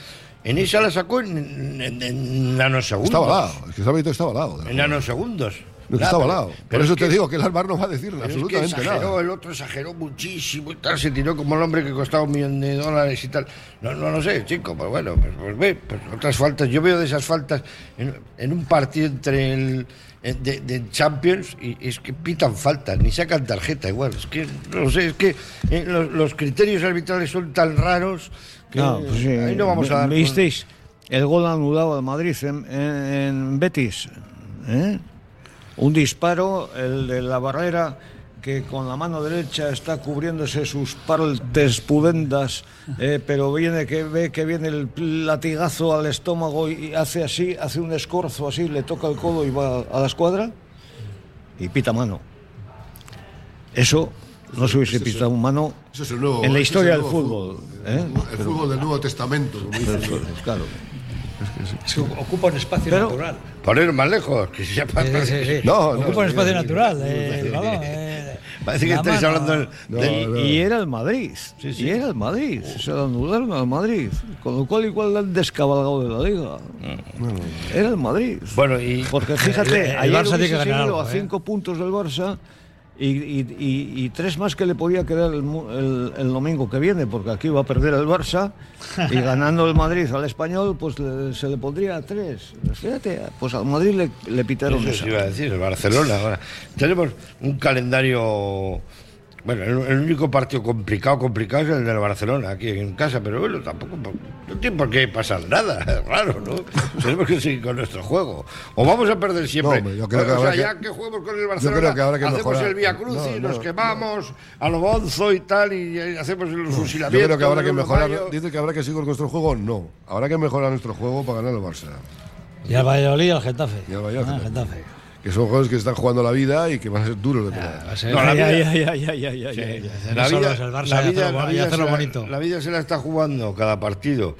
En esa la sacó en, en, en nanosegundos. Estaba al lado, es que árbitro estaba al lado. En nanosegundos. No, que estaba al pero- lado. Por eso es te que- digo que el VAR no va a decir pero es que absolutamente exageró, nada. el otro exageró muchísimo y tal, se tiró como el hombre que costaba un millón de dólares y tal. No, no lo sé, chico, pero bueno, pues, pues ve, pues otras faltas. Yo veo de esas faltas en, en un partido entre el en- de, de Champions y es que pitan faltas, ni sacan tarjeta igual. Es que, no lo sé, es que eh, los, los criterios arbitrales son tan raros que No, pues sí. ahí no vamos a dar. con- ¿Visteis el gol anulado al Madrid en, en- en Betis? ¿eh? Un disparo, el de la barrera, que con la mano derecha está cubriéndose sus partes pudendas, eh, pero viene que ve que viene el latigazo al estómago y hace así, hace un escorzo así, le toca el codo y va a la escuadra y pita mano. Eso no se hubiese pitado mano eso es el nuevo- en la historia el del fútbol. fútbol. ¿eh? El fútbol del Nuevo Testamento, como pues, claro. Es que ocupa un espacio Pero- natural. Poner más lejos, que se. Sí, sí, sí. No, no, ocupa un sí, espacio sí, natural. sí, eh, sí, el sí. balón, *laughs* eh, Parece que la estáis mano. hablando del. No, del- no. Y era el Madrid. Y era el Madrid. Se lo anularon al Madrid. Con lo cual igual le han descabalgado de la liga. Era el Madrid. Bueno, y. Porque fíjate, El- el ayer Barça tiene que ganar a ¿eh? cinco puntos del Barça y, y- y- y tres más que le podía quedar el, mu- el- el domingo que viene, porque aquí va a perder el Barça y *laughs* ganando el Madrid al español, pues le- se le pondría tres. Fíjate, pues al Madrid le, le pitaron Eso esa. iba a decir, el Barcelona. Ahora. Tenemos un calendario. Bueno, el, el único partido complicado, complicado es el del Barcelona, aquí en casa, pero bueno, tampoco. No tiene por qué pasar nada, *laughs* es raro, ¿no? *laughs* Tenemos que seguir con nuestro juego. O vamos a perder siempre. No, yo creo que o sea, ya que- que juguemos con el yo Barcelona, creo que habrá que hacemos mejorar. el Via Crucis, No, nos no, quemamos a lo bonzo y tal, y, y hacemos los Yo fusilamientos. creo que habrá del que 1 de mejorar. mayo. Dice que habrá que seguir con nuestro juego. No. Habrá que mejorar nuestro juego para ganar el Barça. Y al Valladolid y al Getafe. Y al Valladolid. Ah, Getafe. Que son juegos que están jugando la vida y que van a ser duros de pegar. La vida- se la- bonito. la vida se la está jugando cada partido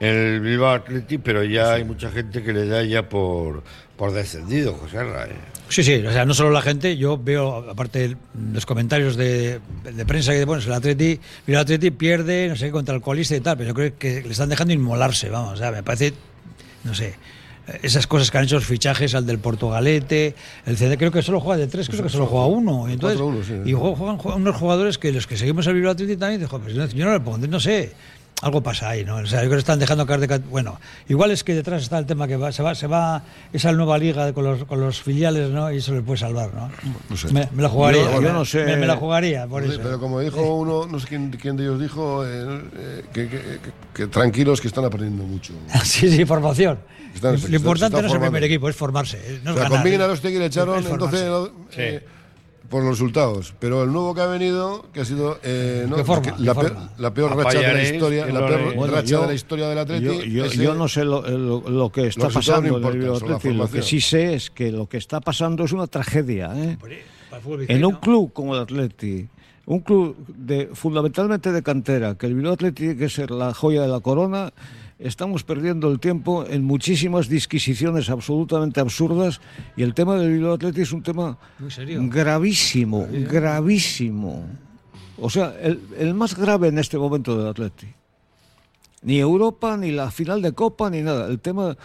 el Bilbao Athletic, pero ya hay mucha gente que le da ya por, por descendido, José Ra, ¿eh? Sí, sí, o sea, no solo la gente, yo veo, aparte de los comentarios de, de prensa que bueno, el Atleti, mira, el Atleti pierde, no sé, contra el colista y tal, pero yo creo que le están dejando inmolarse, vamos, o sea, me parece, no sé, esas cosas que han hecho los fichajes al del Portugalete, el CD creo que solo juega de tres, creo que solo juega uno, y entonces, 4-1, sí. y juegan, juegan- unos jugadores que los que seguimos al Bilbao Athletic también, dijo, pues yo no le pongo, no sé, algo pasa ahí, ¿no? O sea, yo creo que están dejando caer de... Bueno, igual es que detrás está el tema que va, se va, se va esa nueva liga con los, con los filiales, ¿no? Y eso le puede salvar, ¿no? No sé. Me, me la jugaría. Yo- yo me- no sé. Me, me la jugaría, por Sí, eso. Pero como dijo uno, no sé quién, quién de ellos dijo, eh, eh, que, que- que- que tranquilos que están aprendiendo mucho. *laughs* sí, sí, formación. Están- lo importante no es el primer equipo, es formarse. eh, No o es sea, ganar, con Miguel eh. Arostegui le echaron Es entonces eh, por los resultados. Pero el nuevo que ha venido, que ha sido eh, ¿no? ¿Qué forma? la, ¿Qué peor, forma? la peor racha de la historia, la peor. Bueno, racha yo- de la historia del Atleti. Yo, yo- ese- yo no sé lo, lo- lo que está pasando no en el importan, la Athletic. Lo que sí sé es que lo que está pasando es una tragedia. ¿eh? En un club como el Atleti, un club de, fundamentalmente de cantera, que el Bilbao Athletic tiene que ser la joya de la corona, estamos perdiendo el tiempo en muchísimas disquisiciones absolutamente absurdas y el tema del Bilbao Athletic es un tema gravísimo, gravísimo. O sea, el, el más grave en este momento del Atleti. Ni Europa, ni la final de Copa, ni nada. El tema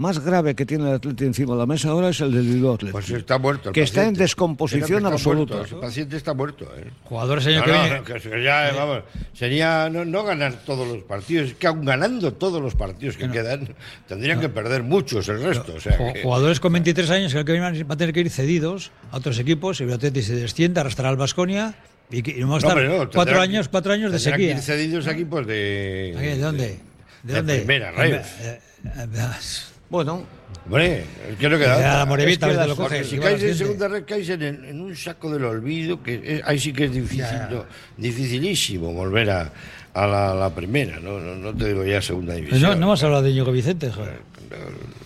más grave que tiene el Atleti encima de la mesa ahora es el del Bilbao. Pues está muerto. el que está en descomposición está absoluta. muerto, El paciente está muerto. ¿eh? Jugadores año No, que no, viene. no, que sería, vamos, sería no, no ganar todos los partidos, es que aun ganando todos los partidos que quedan, tendrían que perder muchos el resto. O sea, que- Jugadores con 23 años que el que va a tener que ir cedidos a otros equipos. El Atleti se desciende, arrastrará al Basconia y, vamos a estar no, cuatro años, cuatro años de tendrán que sequía. ir cedidos aquí, pues de. ¿De dónde? ¿De de dónde? primera, Reyes. Eh, eh, eh, Bueno, Hombre, es que otra. la Morevita, Es que lo Si caes en segunda red, caes en, un saco del olvido, que es- ahí sí que es difícil, no, dificilísimo volver a, a la, la primera, ¿no? No, no te digo ya segunda división. no, no hemos hablado de Íñigo Vicente, joder.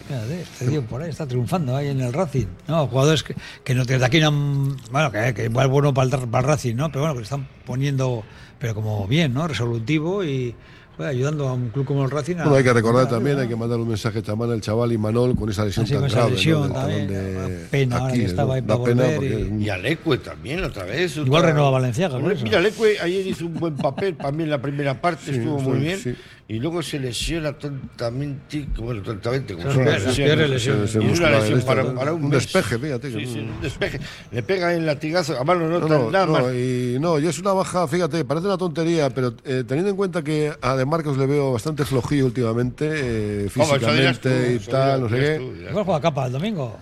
Fíjate, este tío por ahí está triunfando ahí en el Racing. No, jugadores que, que no, desde aquí no han- Bueno, que, que igual bueno para el, para el Racing, ¿no? Pero bueno, que están poniendo, pero como bien, ¿no? Resolutivo y bueno, ayudando a un club como el Racing. a- Bueno, hay que recordar también, hay que mandar un mensaje también al chaval y Manol con esa lesión Así, tan grave. ¿no? lesión talón también, de pena ahora que estaba ¿no? ahí Da para pena y- Y Alecue también, otra vez. Igual otra- renueva Valenciaga. Mira, Alecue ayer hizo un buen papel, para mí en la primera parte Sí, estuvo sí, muy bien. sí. Y luego se lesiona tontamente, bueno, tontamente, como son las lesiones. Y es una lesión para, un, despeje, fíjate Sí, sí, un- despeje. Le pega el latigazo, además lo No, no, nada no, más. y no, y es una baja, fíjate, parece una tontería, pero eh, teniendo en cuenta que a De Marcos le veo bastante flojillo últimamente, eh, tú, físicamente y tal, no sé qué. Igual juega capa el domingo.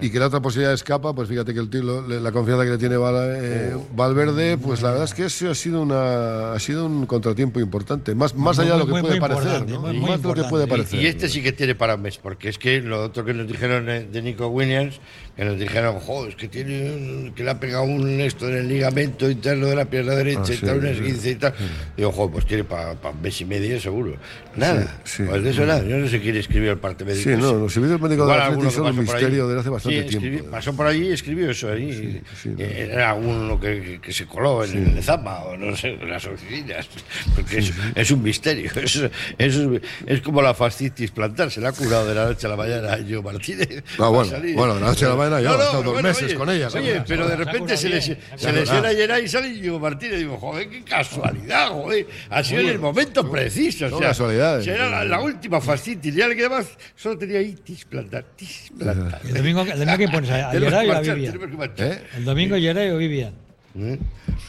Y que la otra posibilidad escapa, pues fíjate que el tío, la confianza que le tiene Val- eh, Valverde, pues la verdad es que eso ha sido una ha sido un contratiempo importante, más, más allá de lo que puede parecer, más de lo que puede Y- parecer. Y este sí que tiene para un mes, porque es que lo otro que nos dijeron eh, de Nico Williams, que nos dijeron, joder, es que tiene un- que le ha pegado un esto en el ligamento interno de la pierna derecha Ah, y tal, un sí. esguince y tal. Digo, joder, pues tiene para un mes y medio seguro. Nada, Sí, sí. pues de eso nada. Yo no sé quién escribió el parte médico. Sí, no, los servicios médicos Atleti que son un misterio desde hace bastante Sí, pasó por allí y escribió eso ahí. Eh, Era uno que, se coló en el Zama o no sé, en las oficinas. Porque es, es un misterio. *laughs* Es, es, es como la fascitis plantar. Se la ha curado de la noche a la mañana a Yo Martínez. Ah, bueno, salir. bueno, de la noche a la mañana ya, ha estado dos meses oye, con ella, Oye, pero de repente se, les, se lesiona. Gerard y sale Diego Martínez. Digo, joder, qué casualidad, joder. Ha sido en el momento preciso. O son sea, casualidades. la, la última fascitis. Ya le quedaba, solo tenía itis plantar. Tis plantar. El domingo, *laughs* el domingo que pones a, a que Geray o a Vivian. que. ¿Eh? El domingo Geray o Vivian. ¿Eh?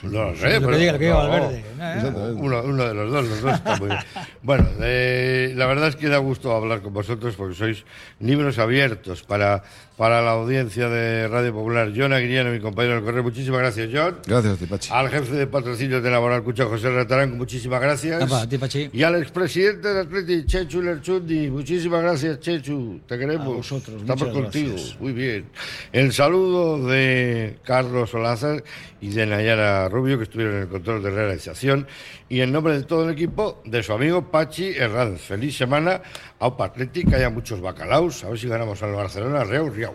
No lo sé, Lo que pero- diga, que diga no, Valverde. ¿eh? Uno, uno de los dos, los dos está muy bien. *laughs* Bueno, eh, la verdad es que da gusto hablar con vosotros porque sois libros abiertos para, para la audiencia de Radio Popular. John Aguiriano, mi compañero del correo, muchísimas gracias, John. Gracias, Tipachi. Al jefe de patrocinio de Laboral Cucha, José Ratarán, muchísimas gracias. Apa, a ti, Pachi. Y al expresidente de Atleti, Chechu Lerchundi, muchísimas gracias, Chechu. Te queremos. A vosotros, Estamos muchas contigo. gracias. Muy bien. El saludo de Carlos Solázar y de Nayara Rubio, que estuvieron en el control de realización. Y en nombre de todo el equipo, de su amigo Pachi Herranz. Feliz semana. A Atleti, que haya muchos bacalaos. A ver si ganamos al Barcelona. Reau, riau.